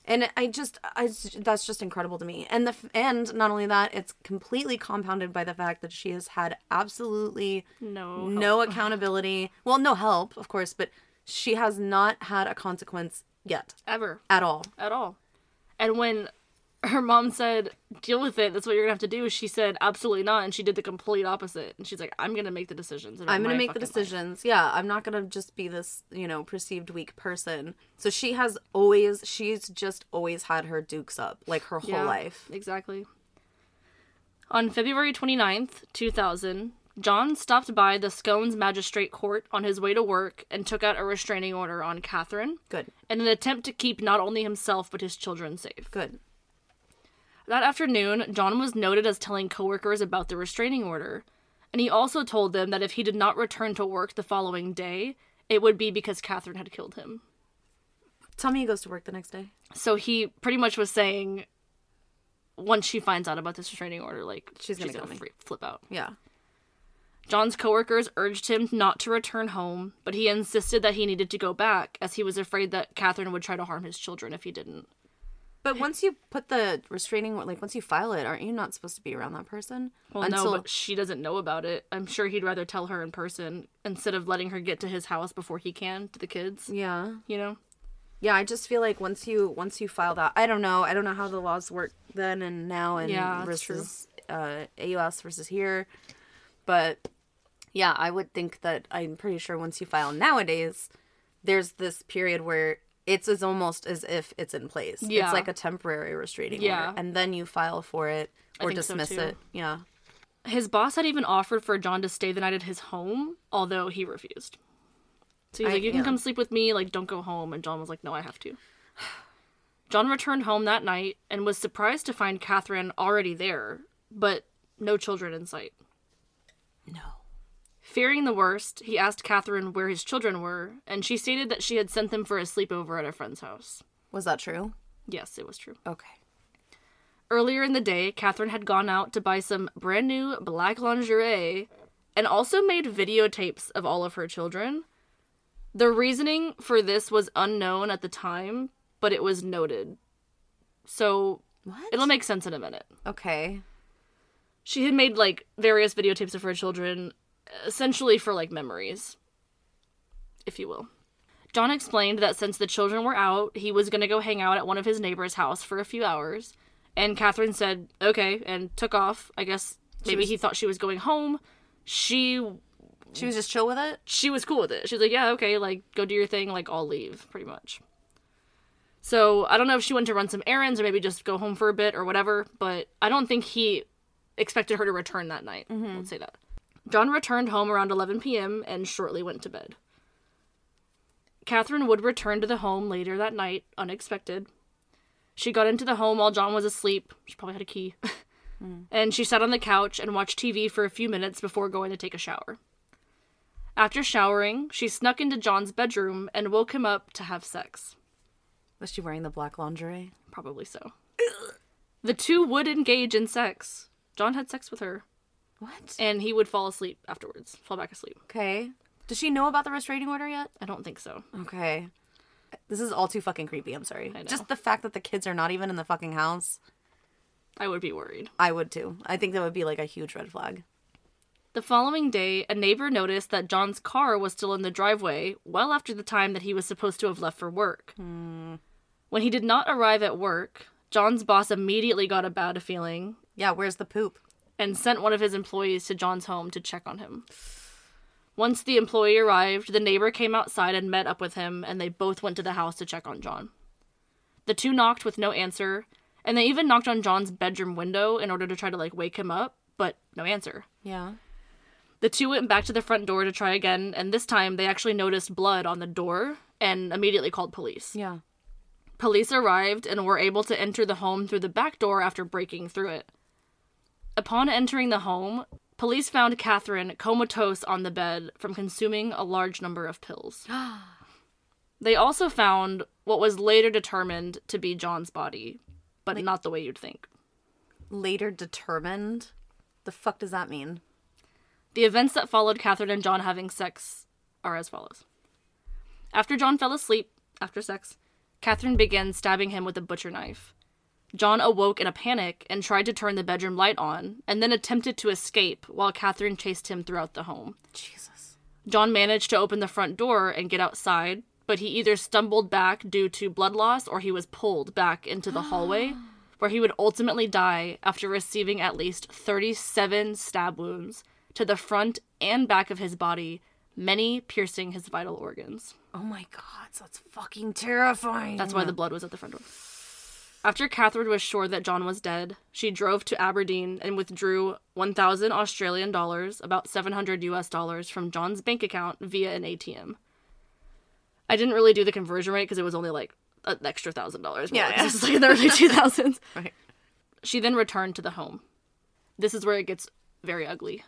And I just, I that's just incredible to me. And the and not only that, it's completely compounded by the fact that she has had absolutely No. no accountability. Well, no help, of course, but she has not had a consequence yet Ever. at all. at all. And when her mom said, deal with it, that's what you're gonna have to do, she said, absolutely not. And she did the complete opposite. And she's like, I'm gonna make the decisions. I'm gonna make the fucking life." decisions. Yeah, I'm not going to just be this, you know, perceived weak person. So she has always, she's just always had her dukes up, like her whole Yeah, life. Exactly. On February 29th, 2000, John stopped by the Scones Magistrate Court on his way to work and took out a restraining order on Katherine Good, in an attempt to keep not only himself but his children safe. good. That afternoon, John was noted as telling coworkers about the restraining order, and he also told them that if he did not return to work the following day, it would be because Katherine had killed him. Tell me he goes to work the next day. So he pretty much was saying, once she finds out about this restraining order, like She's gonna kill me. fre- flip out. Yeah. John's coworkers urged him not to return home, but he insisted that he needed to go back as he was afraid that Katherine would try to harm his children if he didn't. But once you put the restraining, like once you file it, aren't you not supposed to be around that person? Well, no, but she doesn't know about it. I'm sure he'd rather tell her in person instead of letting her get to his house before he can to the kids. yeah, You know? yeah. I just feel like once you once you file that, I don't know. I don't know how the laws work then and now and Yeah, versus uh, AUS versus here, but yeah, I would think that I'm pretty sure once you file nowadays, there's this period where it's as almost as if it's in place. Yeah. It's like a temporary restraining Yeah. order, and then you file for it or think so, dismiss it. Yeah. His boss had even offered for John to stay the night at his home, although he refused. So he's I like, You can come sleep with me, like, don't go home. And John was like, No, I have to. John returned home that night and was surprised to find Katherine already there, but no children in sight. Fearing the worst, he asked Katherine where his children were, and she stated that she had sent them for a sleepover at a friend's house. Was that true? Yes, it was true. Okay. Earlier in the day, Katherine had gone out to buy some brand new black lingerie and also made videotapes of all of her children. The reasoning for this was unknown at the time, but it was noted. So What? it'll make sense in a minute. Okay. She had made like various videotapes of her children, essentially for like memories, if you will. John explained that since the children were out, he was going to go hang out at one of his neighbor's house for a few hours. And Katherine said, okay, and took off. I guess maybe was- he thought she was going home. She She was just chill with it? she was cool with it. She was like, yeah, okay, like go do your thing, like I'll leave, pretty much. So I don't know if she went to run some errands or maybe just go home for a bit or whatever, but I don't think he expected her to return that night. Mm-hmm. Let's say that. John returned home around 11 p.m. and shortly went to bed. Katherine would return to the home later that night, unexpected. She got into the home while John was asleep. She probably had a key. Hmm. and she sat on the couch and watched TV for a few minutes before going to take a shower. After showering, she snuck into John's bedroom and woke him up to have sex. Was she wearing the black lingerie? Probably so. The two would engage in sex. John had sex with her, What? and he would fall asleep afterwards, fall back asleep. Okay. Does she know about the restraining order yet? I don't think so. Okay. This is all too fucking creepy. I'm sorry. I know. Just the fact that the kids are not even in the fucking house. I would be worried. I would too. I think that would be like a huge red flag. The following day, a neighbor noticed that John's car was still in the driveway well after the time that he was supposed to have left for work. Hmm. When he did not arrive at work, John's boss immediately got a bad feeling Yeah, where's the poop? And sent one of his employees to John's home to check on him. Once the employee arrived, the neighbor came outside and met up with him, and they both went to the house to check on John. The two knocked with no answer, and they even knocked on John's bedroom window in order to try to like wake him up, but no answer. Yeah. The two went back to the front door to try again, and this time they actually noticed blood on the door and immediately called police. Yeah. Police arrived and were able to enter the home through the back door after breaking through it. Upon entering the home, police found Katherine comatose on the bed from consuming a large number of pills. they also found what was later determined to be John's body, but not the way you'd think. Later determined. The fuck does that mean? The events that followed Katherine and John having sex are as follows. After John fell asleep, after sex, Katherine began stabbing him with a butcher knife. John awoke in a panic and tried to turn the bedroom light on, and then attempted to escape while Katherine chased him throughout the home. Jesus. John managed to open the front door and get outside, but he either stumbled back due to blood loss or he was pulled back into the hallway, where he would ultimately die after receiving at least 37 stab wounds to the front and back of his body, many piercing his vital organs. Oh my god, that's fucking terrifying. That's why the blood was at the front door. After Katherine was sure that John was dead, she drove to Aberdeen and withdrew 1,000 Australian dollars, about 700 US dollars, from John's bank account via an ATM. I didn't really do the conversion rate because it was only like an extra thousand dollars. Yeah, Yeah, this is like in the early 2000s. Right. She then returned to the home. This is where it gets very ugly.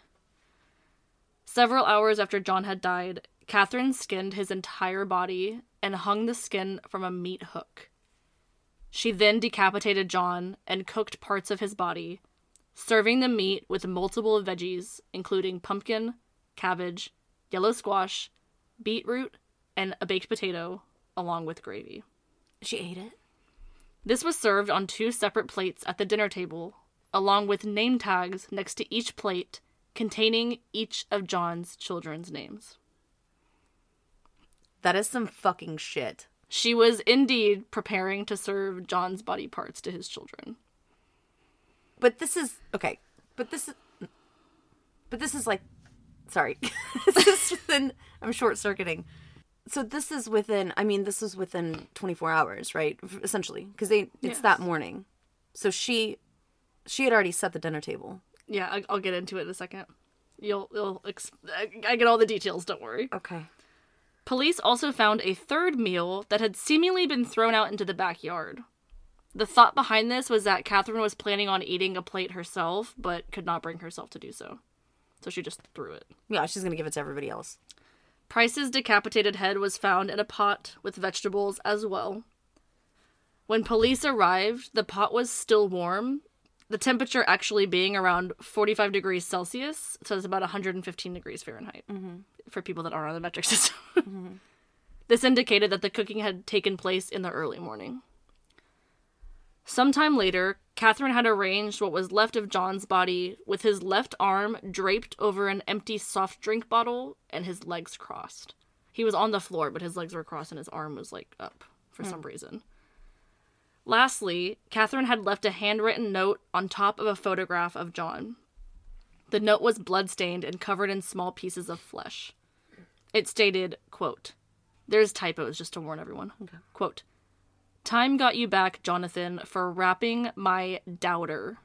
Several hours after John had died, Katherine skinned his entire body and hung the skin from a meat hook. She then decapitated John and cooked parts of his body, serving the meat with multiple veggies, including pumpkin, cabbage, yellow squash, beetroot, and a baked potato, along with gravy. She ate it? This was served on two separate plates at the dinner table, along with name tags next to each plate containing each of John's children's names. That is some fucking shit. She was indeed preparing to serve John's body parts to his children. But this is okay. But this is but this is like sorry. this is within I'm short circuiting. So this is within I mean this is within 24 hours, right? Essentially, because they it's Yes. that morning. So she she had already set the dinner table. Yeah, I'll get into it in a second. You'll, you'll, ex- I get all the details. Don't worry. Okay. Police also found a third meal that had seemingly been thrown out into the backyard. The thought behind this was that Katherine was planning on eating a plate herself, but could not bring herself to do so. So she just threw it. Yeah, she's gonna give it to everybody else. Price's decapitated head was found in a pot with vegetables as well. When police arrived, the pot was still warm, the temperature actually being around 45 degrees Celsius, so it's about 115 degrees Fahrenheit mm-hmm. for people that aren't on the metric system. Mm-hmm. This indicated that the cooking had taken place in the early morning. Sometime later, Katherine had arranged what was left of John's body with his left arm draped over an empty soft drink bottle and his legs crossed. He was on the floor, but his legs were crossed and his arm was like up for hmm. some reason. Lastly, Katherine had left a handwritten note on top of a photograph of John. The note was bloodstained and covered in small pieces of flesh. It stated, quote, there's typos just to warn everyone. Quote, Time got you back, Jonathan, for rapping my doubter.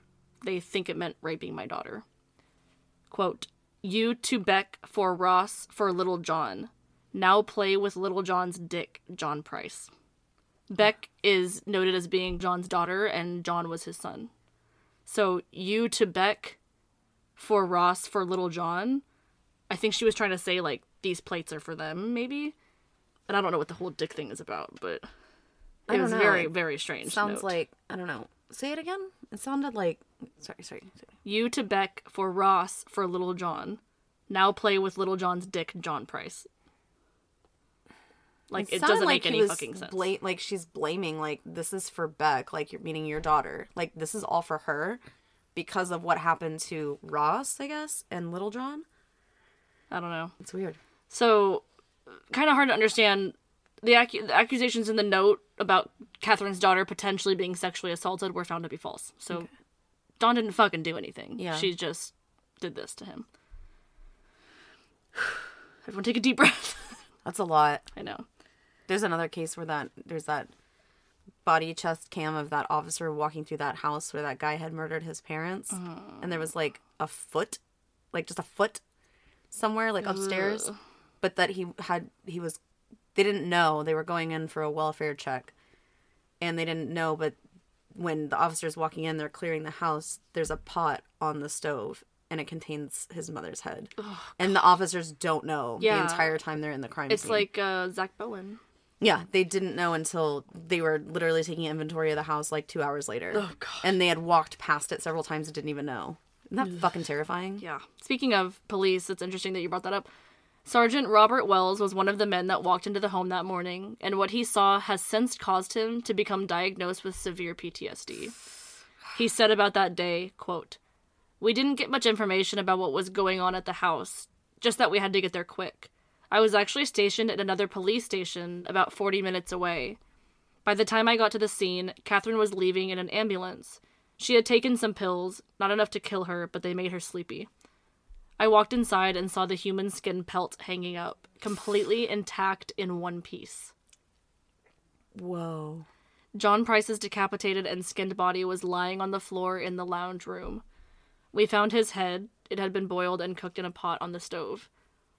They think it meant raping my daughter. Quote, You to Beck for Ross for Little John. Now play with Little John's dick, John Price. Beck is noted as being John's daughter, and John was his son. So, you to Beck for Ross for Little John. I think she was trying to say, like, these plates are for them, maybe? And I don't know what the whole dick thing is about, but it was know. very, very strange. Sounds note. like I don't know. Say it again. It sounded like sorry, sorry. sorry. You to Beck for Ross for Little John. Now play with Little John's dick, John Price. Like it, sounded doesn't like make any fucking sense. bla- like she's blaming like this is for Beck, like you're meaning your daughter. Like this is all for her because of what happened to Ross, I guess, and Little John. I don't know. It's weird. So, kind of hard to understand. The, the accusations in the note about Katherine's daughter potentially being sexually assaulted were found to be false. So, Dawn didn't fucking do anything. Yeah. She just did this to him. Everyone take a deep breath. That's a lot. I know. There's another case where that there's that body chest cam of that officer walking through that house where that guy had murdered his parents, and there was like a foot, like just a foot, somewhere like upstairs, Ugh. but that he had he was they didn't know they were going in for a welfare check, and they didn't know, but when the officer's walking in, they're clearing the house. There's a pot on the stove. And it contains his mother's head, and the officers don't know Yeah. the entire time they're in the crime It's scene. like uh, Zach Bowen. Yeah, they didn't know until they were literally taking inventory of the house like two hours later. Oh, God. And they had walked past it several times and didn't even know. Isn't that fucking terrifying? Yeah. Speaking of police, it's interesting that you brought that up. Sergeant Robert Wells was one of the men that walked into the home that morning, and what he saw has since caused him to become diagnosed with severe PTSD. He said about that day, quote, We didn't get much information about what was going on at the house, just that we had to get there quick. I was actually stationed at another police station about 40 minutes away. By the time I got to the scene, Katherine was leaving in an ambulance. She had taken some pills, not enough to kill her, but they made her sleepy. I walked inside and saw the human skin pelt hanging up, completely intact in one piece. Whoa. John Price's decapitated and skinned body was lying on the floor in the lounge room. We found his head. It had been boiled and cooked in a pot on the stove.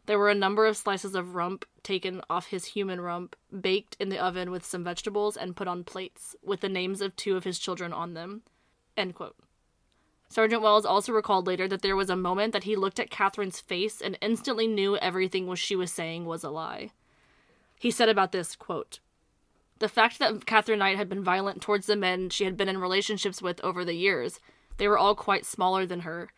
There were a number of slices of rump taken off his human rump, baked in the oven with some vegetables, and put on plates, with the names of two of his children on them. Sergeant Wells also recalled later that there was a moment that he looked at Katherine's face and instantly knew everything she was saying was a lie. He said about this, quote, the fact that Katherine Knight had been violent towards the men she had been in relationships with over the years, they were all quite smaller than her.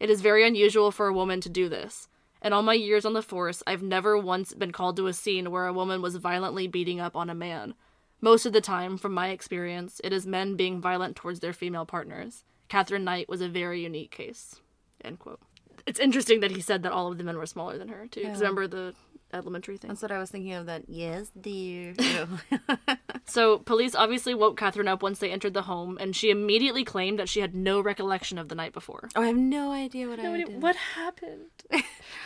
It is very unusual for a woman to do this. In all my years on the force, I've never once been called to a scene where a woman was violently beating up on a man. Most of the time, from my experience, it is men being violent towards their female partners. Katherine Knight was a very unique case. End quote. It's interesting that he said that all of the men were smaller than her, too. Because Yeah. remember the elementary thing? That's what I was thinking of that. Yes, dear. So, police obviously woke Katherine up once they entered the home, and she immediately claimed that she had no recollection of the night before. oh, I have no idea what I did. What happened?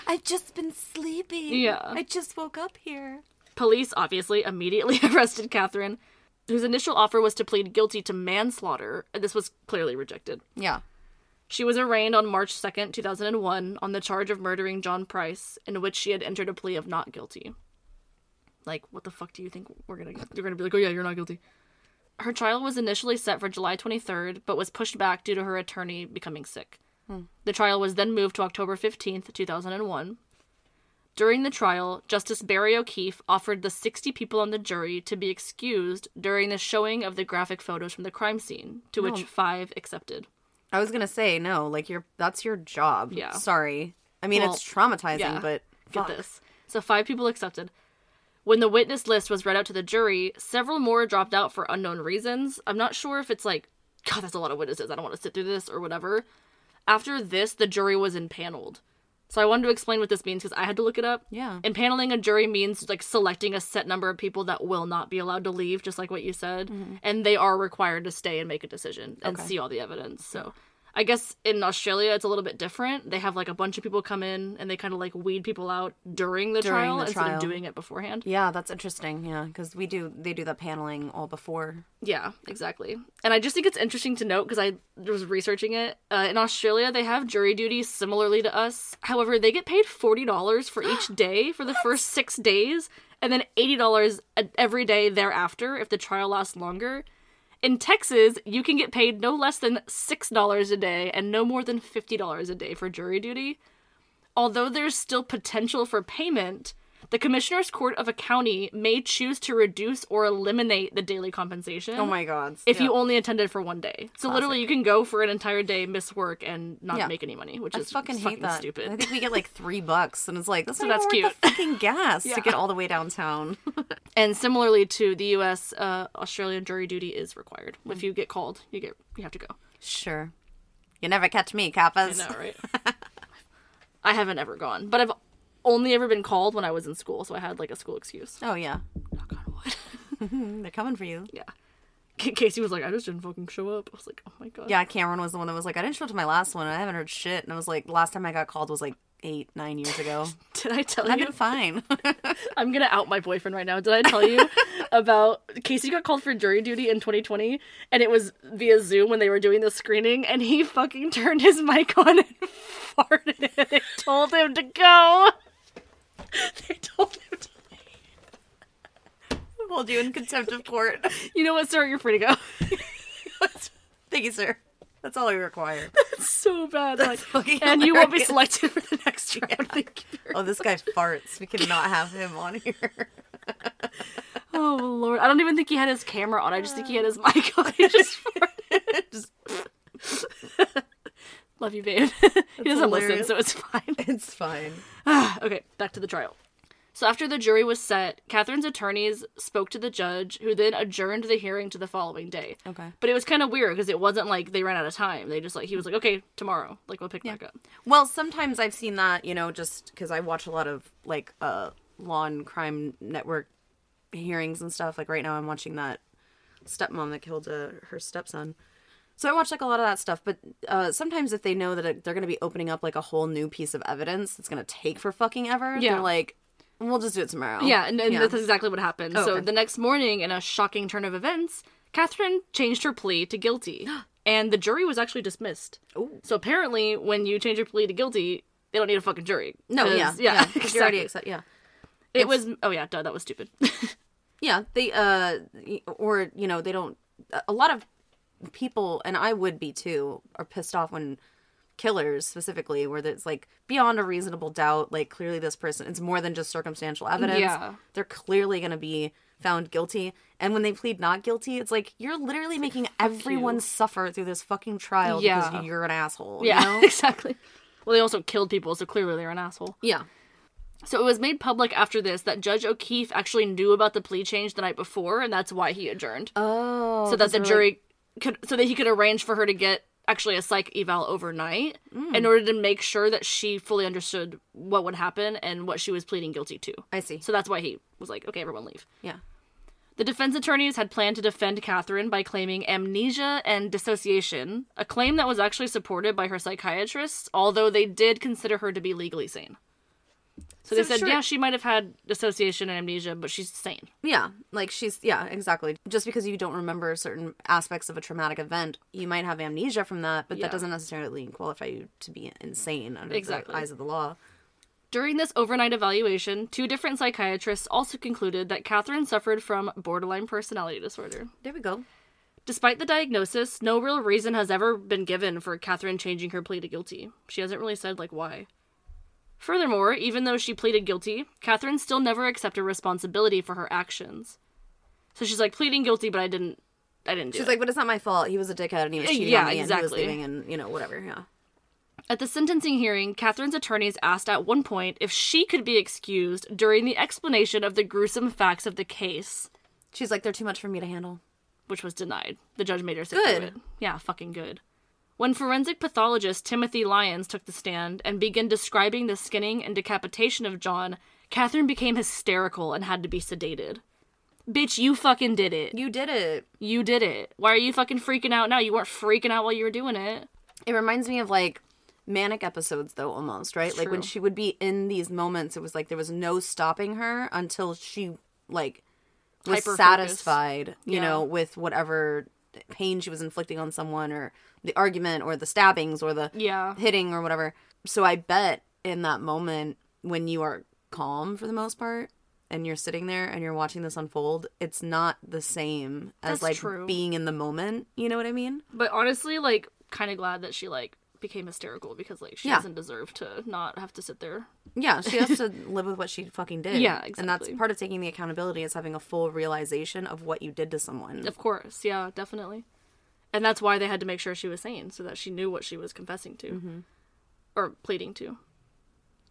I've just been sleeping. Yeah. I just woke up here. Police obviously immediately arrested Katherine, whose initial offer was to plead guilty to manslaughter, and this was clearly rejected. Yeah. She was arraigned on March 2nd, 2001, on the charge of murdering John Price, in which she had entered a plea of not guilty. Like, what the fuck do you think we're gonna? You're gonna be like, oh yeah, you're not guilty. Her trial was initially set for July 23rd, but was pushed back due to her attorney becoming sick. Hmm. The trial was then moved to October 15th, 2001. During the trial, Justice Barry O'Keefe offered the 60 people on the jury to be excused during the showing of the graphic photos from the crime scene, to which five accepted. I was gonna say no, like you're that's your job. Yeah. Sorry. I mean Well, it's traumatizing, yeah. but Get this. So five people accepted. When the witness list was read out to the jury, several more dropped out for unknown reasons. I'm not sure if it's like, God, that's a lot of witnesses. I don't want to sit through this or whatever. After this, the jury was impaneled. So I wanted to explain what this means because I had to look it up. Yeah. Impaneling a jury means like selecting a set number of people that will not be allowed to leave, just like what you said. Mm-hmm. And they are required to stay and make a decision and Okay. see all the evidence. So I guess in Australia it's a little bit different. They have like a bunch of people come in and they kind of like weed people out during the During trial the instead trial. of doing it beforehand. Yeah, that's interesting. Yeah, because we do they do the paneling all before. Yeah, exactly. And I just think it's interesting to note because I was researching it. Uh, in Australia, they have jury duty similarly to us. However, they get paid forty dollars for each day for the first six days, and then eighty dollars every day thereafter if the trial lasts longer. In Texas, you can get paid no less than six dollars a day and no more than fifty dollars a day for jury duty. Although there's still potential for payment, the Commissioner's Court of a county may choose to reduce or eliminate the daily compensation Oh my god. if Yeah. you only attended for one day. So literally, you can go for an entire day, miss work, and not Yeah. make any money, which I is fucking hate that. I stupid. think we get like three bucks, and it's like that's, So that's cute. fucking gas Yeah. to get all the way downtown. And similarly to the U.S., uh, Australian jury duty is required. Mm. If you get called, you get you have to go. sure. You never catch me, Kappas. I know, right? I haven't ever gone, but I've only ever been called when I was in school, so I had like a school excuse. Oh yeah, Knock on wood. they're coming for you. yeah. Casey was like, I just didn't fucking show up. I was like, oh my god. Yeah, Cameron was the one that was like, I didn't show up to my last one. and I haven't heard shit. And I was like, last time I got called was like eight, nine years ago. Did I tell you? I've been fine. I'm gonna out my boyfriend right now. Did I tell you about Casey got called for jury duty in 2020 and it was via Zoom when they were doing the screening and he fucking turned his mic on and farted and they told him to go. They told him to Hold you in contempt of court. You know what, sir? You're free to go. Thank you, sir. That's all we require. It's so bad. Like, fucking and you won't be selected for the next round. Thank you. Oh, this guy farts. We cannot have him on here. Oh lord. I don't even think he had his camera on. I just think he had his mic on. He just farted. Just, Love you, babe. he doesn't listen, so it's fine. it's fine. okay, back to the trial. So after the jury was set, Katherine's attorneys spoke to the judge, who then adjourned the hearing to the following day. Okay. But it was kind of weird because it wasn't like they ran out of time. They just like he was like, okay, tomorrow, like we'll pick back up. Well, sometimes I've seen that, you know, just because I watch a lot of like uh law and crime network hearings and stuff. Like right now, I'm watching that stepmom that killed uh, her stepson. So I watch like a lot of that stuff. But uh, sometimes if they know that it, they're going to be opening up like a whole new piece of evidence that's going to take for fucking ever, Yeah. they're like, we'll just do it tomorrow. Yeah, and, and Yeah. that's exactly what happened. Oh, so okay. the next morning, in a shocking turn of events, Katherine changed her plea to guilty, and the jury was actually dismissed. Ooh. So apparently, when you change your plea to guilty, they don't need a fucking jury. No, yeah, yeah, 'cause you already exactly. accept, yeah. It was. Oh yeah, duh, that was stupid. Yeah, they uh or you know, they don't a lot of people and I would be too are pissed off when killers specifically where it's like beyond a reasonable doubt like clearly this person it's more than just circumstantial evidence. Yeah. They're clearly going to be found guilty and when they plead not guilty it's like you're literally making everyone you. suffer through this fucking trial Yeah. because you're an asshole, yeah, you know? exactly. Well, they also killed people, so clearly they're an asshole. yeah. So it was made public after this that Judge O'Keefe actually knew about the plea change the night before, and that's why he adjourned. Oh. so that the jury could so that he could arrange for her to get actually a psych eval overnight Mm. in order to make sure that she fully understood what would happen and what she was pleading guilty to. I see. So that's why he was like, "Okay, everyone leave." Yeah. The defense attorneys had planned to defend Katherine by claiming amnesia and dissociation, a claim that was actually supported by her psychiatrists, although they did consider her to be legally sane. So, they said, sure- yeah, she might have had dissociation and amnesia, but she's sane. Yeah, like she's yeah, exactly. Just because you don't remember certain aspects of a traumatic event, you might have amnesia from that, but Yeah. that doesn't necessarily qualify you to be insane under Exactly. the eyes of the law. During this overnight evaluation, two different psychiatrists also concluded that Katherine suffered from borderline personality disorder. There we go. Despite the diagnosis, no real reason has ever been given for Katherine changing her plea to guilty. She hasn't really said, like, why. Furthermore, even though she pleaded guilty, Katherine still never accepted responsibility for her actions. So she's like pleading guilty, but I didn't, I didn't do She's it. like, but it's not my fault. He was a dickhead and he was cheating yeah, on me and he was exactly. leaving and, you know, whatever. Yeah. At the sentencing hearing, Katherine's attorneys asked at one point if she could be excused during the explanation of the gruesome facts of the case, She's like, they're too much for me to handle. which was denied. The judge made her sit Good. through it. Yeah, fucking good. When forensic pathologist Timothy Lyons took the stand and began describing the skinning and decapitation of John, Katherine became hysterical and had to be sedated. Bitch, you fucking did it. You did it. You did it. Why are you fucking freaking out now? You weren't freaking out while you were doing it. It reminds me of like manic episodes though almost, right? Like when she would be in these moments, it was like there was no stopping her until she like was Hyper-focus. satisfied, you Yeah. know, with whatever pain she was inflicting on someone or the argument or the stabbings or the Yeah. hitting or whatever. So I bet in that moment when you are calm for the most part and you're sitting there and you're watching this unfold, it's not the same as That's like true. being in the moment. You know what I mean? But honestly, like, kind of glad that she like became hysterical because like she Yeah. doesn't deserve to not have to sit there. Yeah, she has to live with what she fucking did. Yeah, exactly. And that's part of taking the accountability is having a full realization of what you did to someone. Of course, yeah, definitely. And that's why they had to make sure she was sane so that she knew what she was confessing to mm-hmm. or pleading to.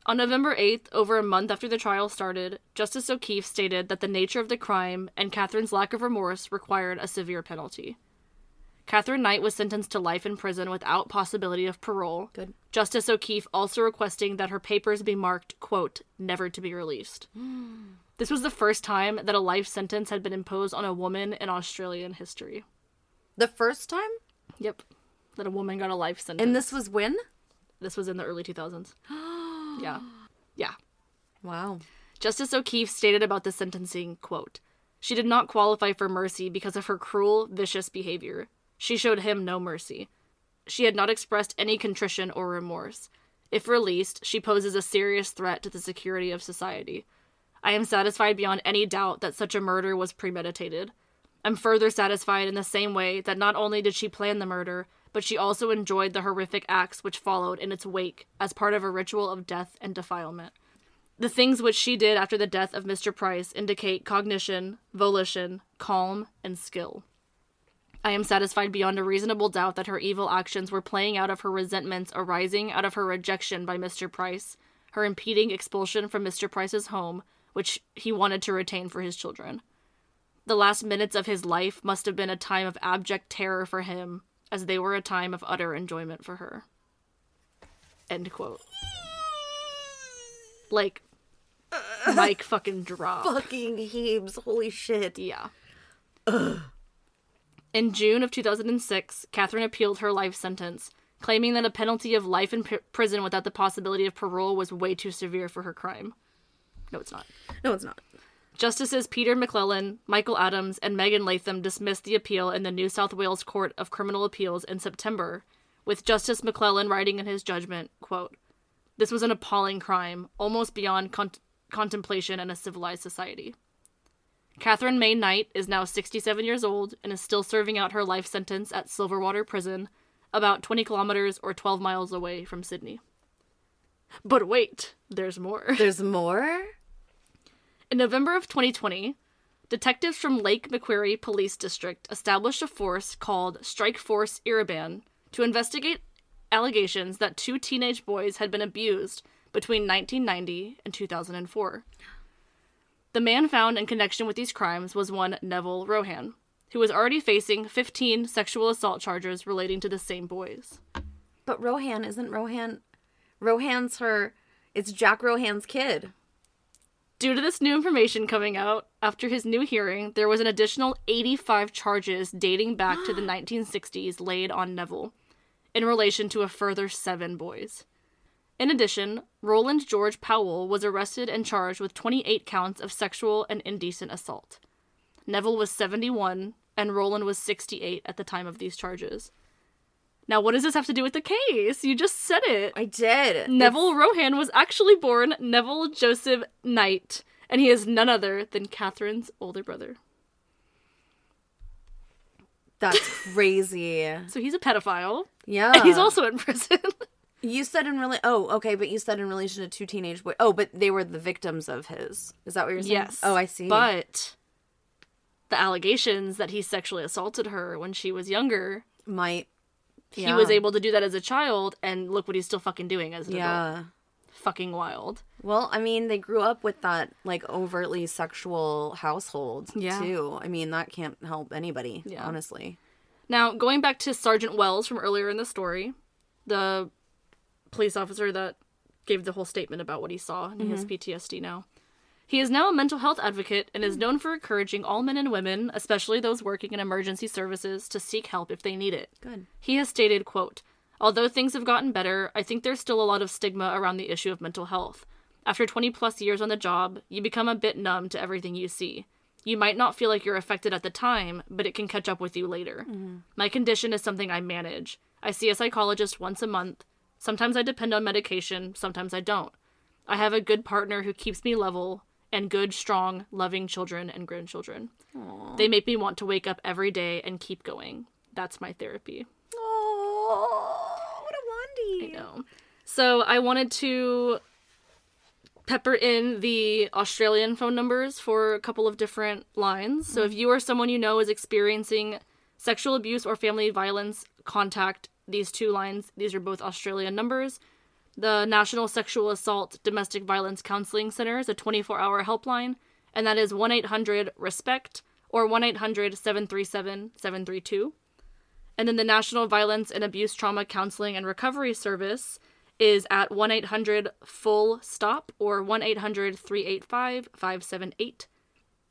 On November 8th, over a month after the trial started, Justice O'Keefe stated that the nature of the crime and Katherine's lack of remorse required a severe penalty. Katherine Knight was sentenced to life in prison without possibility of parole. Good. Justice O'Keefe also requesting that her papers be marked, quote, never to be released. this was the first time that a life sentence had been imposed on a woman in Australian history. The first time? Yep. That a woman got a life sentence. And this was when? this was in the early 2000s. yeah. Yeah. Wow. Justice O'Keefe stated about the sentencing, quote, She did not qualify for mercy because of her cruel, vicious behavior. She showed him no mercy. She had not expressed any contrition or remorse. If released, she poses a serious threat to the security of society. I am satisfied beyond any doubt that such a murder was premeditated. I'm further satisfied in the same way that not only did she plan the murder, but she also enjoyed the horrific acts which followed in its wake as part of a ritual of death and defilement. The things which she did after the death of Mr. Price indicate cognition, volition, calm, and skill. I am satisfied beyond a reasonable doubt that her evil actions were playing out of her resentments arising out of her rejection by Mr. Price, her impeding expulsion from Mr. Price's home, which he wanted to retain for his children. The last minutes of his life must have been a time of abject terror for him, as they were a time of utter enjoyment for her. End quote. Like, Mike fucking drop. Fucking heaves. Holy shit. Yeah. In June of 2006, Katherine appealed her life sentence, claiming that a penalty of life in p- prison without the possibility of parole was way too severe for her crime. No, it's not. No, it's not. Justices Peter McClellan, Michael Adams, and Megan Latham dismissed the appeal in the New South Wales Court of Criminal Appeals in September, with Justice McClellan writing in his judgment, quote, This was an appalling crime, almost beyond con- contemplation in a civilized society. Katherine May Knight is now 67 years old and is still serving out her life sentence at Silverwater Prison, about 20 kilometers or 12 miles away from Sydney. But wait, there's more. There's more? In November of 2020, detectives from Lake Macquarie Police District established a force called Strike Force Iriban to investigate allegations that two teenage boys had been abused between 1990 and 2004. The man found in connection with these crimes was one Neville Rohan, who was already facing 15 sexual assault charges relating to the same boys. But Rohan isn't Rohan. Rohan's her. It's Jack Rohan's kid. Due to this new information coming out, after his new hearing, there was an additional 85 charges dating back to the 1960s laid on Neville, in relation to a further seven boys. In addition, Roland George Powell was arrested and charged with 28 counts of sexual and indecent assault. Neville was 71, and Roland was 68 at the time of these charges. Now, what does this have to do with the case? You just said it. I did. Neville Rohan was actually born Neville Joseph Knight, and he is none other than Katherine's older brother. That's crazy. So he's a pedophile. Yeah. And he's also in prison. You said in really. Oh, okay, but you said in relation to two teenage boys. Oh, but they were the victims of his. Is that what you're saying? yes. Oh, I see. But the allegations that he sexually assaulted her when she was younger, might. He Yeah. was able to do that as a child, and look what he's still fucking doing as an adult. Yeah. Fucking wild. Well, I mean, they grew up with that like overtly sexual household Yeah. too. I mean, that can't help anybody. Yeah. Honestly. Now, going back to Sergeant Wells from earlier in the story, the police officer that gave the whole statement about what he saw and he has PTSD now. He is now a mental health advocate and is known for encouraging all men and women, especially those working in emergency services, to seek help if they need it. Good. He has stated, quote, Although things have gotten better, I think there's still a lot of stigma around the issue of mental health. After 20 plus years on the job, you become a bit numb to everything you see. You might not feel like you're affected at the time, but it can catch up with you later. Mm-hmm. My condition is something I manage. I see a psychologist once a month. Sometimes I depend on medication, sometimes I don't. I have a good partner who keeps me level, and good, strong, loving children and grandchildren. They make me want to wake up every day and keep going. That's my therapy. Oh, what a wandy. I know. So I wanted to pepper in the Australian phone numbers for a couple of different lines. So if mm-hmm. you or someone you know is experiencing sexual abuse or family violence, contact these two lines. These are both Australian numbers. The National Sexual Assault Domestic Violence Counseling Center is a 24 hour helpline, and that is 1 800 RESPECT or 1 800 737 732. And then the National Violence and Abuse Trauma Counseling and Recovery Service is at 1 800 FULL STOP or 1 800 385 578.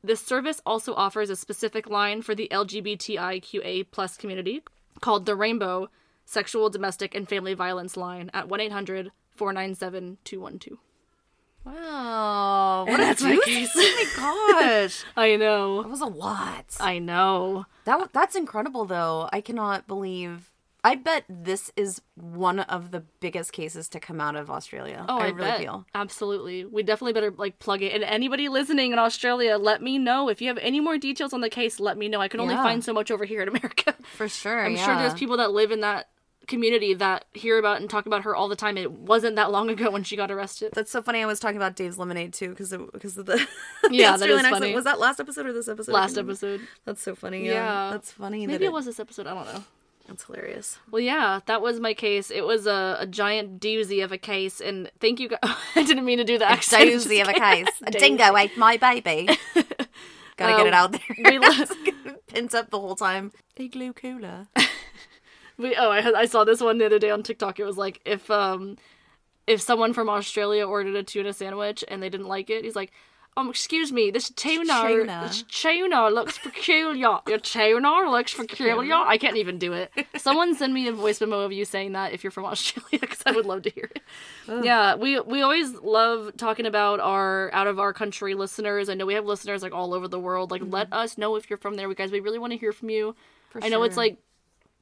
This service also offers a specific line for the LGBTIQA plus community called the Rainbow Sexual, Domestic, and Family Violence Line at 1 800 497 212. Wow. What that's a my case. Oh my gosh. I know. That was a lot. I know. That that's incredible though. I cannot believe. I bet this is one of the biggest cases to come out of Australia. Oh, I, really bet. feel. Absolutely. We definitely better like plug it. And anybody listening in Australia, let me know if you have any more details on the case. Let me know. I can only Yeah. find so much over here in America. For sure. I'm yeah. sure there's people that live in that community that hear about and talk about her all the time. It wasn't that long ago when she got arrested. That's so funny. I was talking about Dave's Lemonade too because of, because of the, the Yeah, that is funny. Was that last episode or this episode? Last episode. That's so funny. Yeah, Yeah. that's funny. Maybe that it was this episode. I don't know. That's hilarious. Well, yeah, that was my case. It was a, a giant doozy of a case, and thank you. guys. I didn't mean to do the accent. It just Doozy of a case. A dingo ate my baby. Gotta get it Um, out there. we lo- pins up the whole time. Igloo cooler. We, oh, I, I saw this one the other day on TikTok. It was like if um if someone from Australia ordered a tuna sandwich and they didn't like it, he's like, um, excuse me, this tuna, Tuna. this tuna looks peculiar. Your tuna looks peculiar. I can't even do it. Someone send me a voice memo of you saying that if you're from Australia, because I would love to hear it. Yeah, we we always love talking about our out of our country listeners. I know we have listeners like all over the world. Like, let us know if you're from there, guys. We really want to hear from you. I know it's like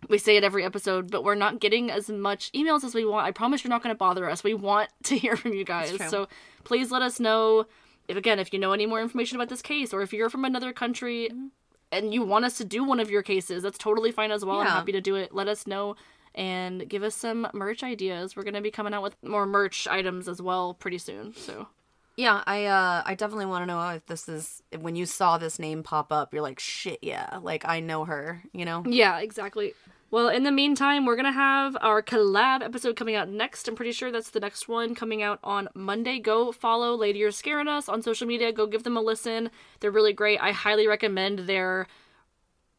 we say it every episode, but we're not getting as much emails as we want. I promise you're not going to bother us. We want to hear from you guys. So please let us know if again if you know any more information about this case or if you're from another country Mm-hmm. and you want us to do one of your cases. That's totally fine as well. I'm happy to do it. Let us know and give us some merch ideas. We're going to be coming out with more merch items as well pretty soon. So Yeah, I uh I definitely want to know if this is when you saw this name pop up, you're like, shit, yeah, like I know her, you know? Yeah, exactly. Well, in the meantime, we're gonna have our collab episode coming out next. I'm pretty sure that's the next one coming out on Monday. Go follow Lady You're Scaring Us on social media. Go give them a listen. They're really great. I highly recommend their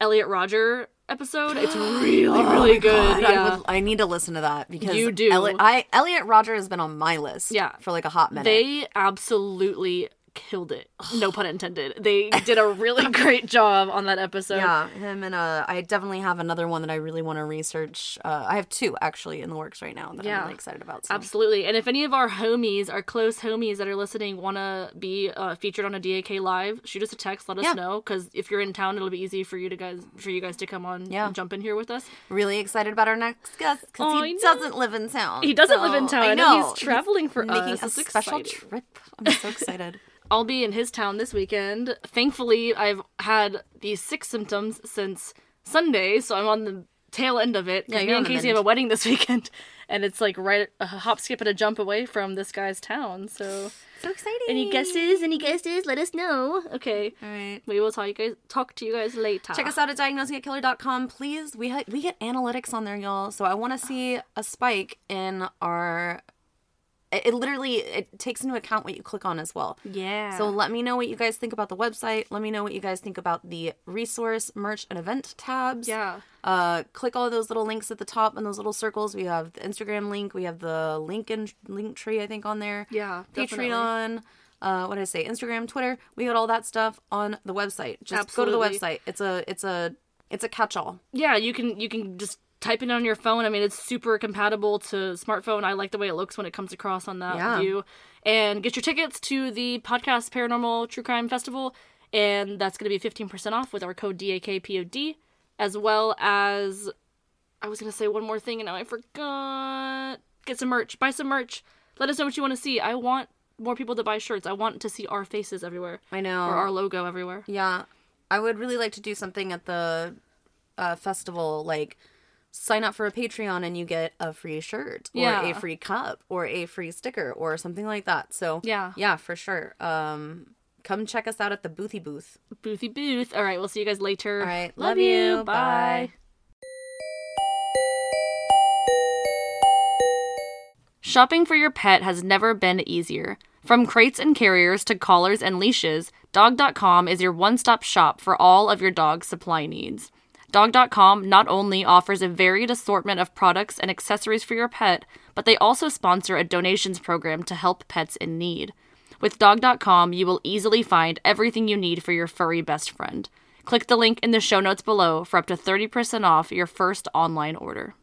Elliot Rodger episode. It's really, oh really good. Oh God, I, would, I need to listen to that because You do. Elliot, I Elliot Rodger has been on my list, Yeah. for like a hot minute. They absolutely killed it. No pun intended. They did a really great job on that episode. Yeah, him and uh, I definitely have another one that I really want to research. Uh, I have two actually in the works right now that Yeah. I'm really excited about. So. Absolutely. And if any of our homies, our close homies that are listening, want to be uh, featured on a DAK live, shoot us a text. Let us Yeah. know because if you're in town, it'll be easy for you to guys for you guys to come on Yeah. and jump in here with us. Really excited about our next guest because Oh, he doesn't live in town. He doesn't live in town, I know. he's traveling for making us. a It's special exciting. trip. I'm so excited. I'll be in his town this weekend. Thankfully, I've had these six symptoms since Sunday, so I'm on the tail end of it. Yeah, me and Casey have a wedding this weekend, and it's like right a hop, skip, and a jump away from this guy's town. So, so exciting. any guesses? Any guesses? Let us know. Okay, All right. we will talk you guys talk to you guys later. Check us out at diagnosingakiller.com, please. We ha- we get analytics on there, y'all. So I want to see a spike in our. It, it literally it takes into account what you click on as well. Yeah. So let me know what you guys think about the website. Let me know what you guys think about the resource, merch, and event tabs. yeah. Uh, click all those little links at the top and those little circles. We have the Instagram link. We have the link in link tree, I think, on there. Yeah, definitely. Patreon. Uh, what did I say? Instagram, Twitter. We got all that stuff on the website. Just go to the website. It's a it's a it's a catch-all. yeah you can you can just type it on your phone i mean it's super compatible to smartphone. I like the way it looks when it comes across on that Yeah. view. And get your tickets to the podcast paranormal true crime festival and that's going to be 15% off with our code dakpod as well as i was going to say one more thing and now i forgot. Get some merch. Buy some merch. Let us know what you want to see. I want more people to buy shirts. I want to see our faces everywhere. I know. or our logo everywhere. Yeah, I would really like to do something at the uh, festival, like sign up for a Patreon and you get a free shirt or Yeah. a free cup or a free sticker or something like that. So Yeah. yeah, for sure. Um, come check us out at the Boothy Booth. Boothy booth. All right, we'll see you guys later. All right, love, love you. Bye. Bye. Shopping for your pet has never been easier. From crates and carriers to collars and leashes, Dog.com is your one stop shop for all of your dog's supply needs. Dog.com not only offers a varied assortment of products and accessories for your pet, but they also sponsor a donations program to help pets in need. With Dog.com, you will easily find everything you need for your furry best friend. Click the link in the show notes below for up to 30% off your first online order.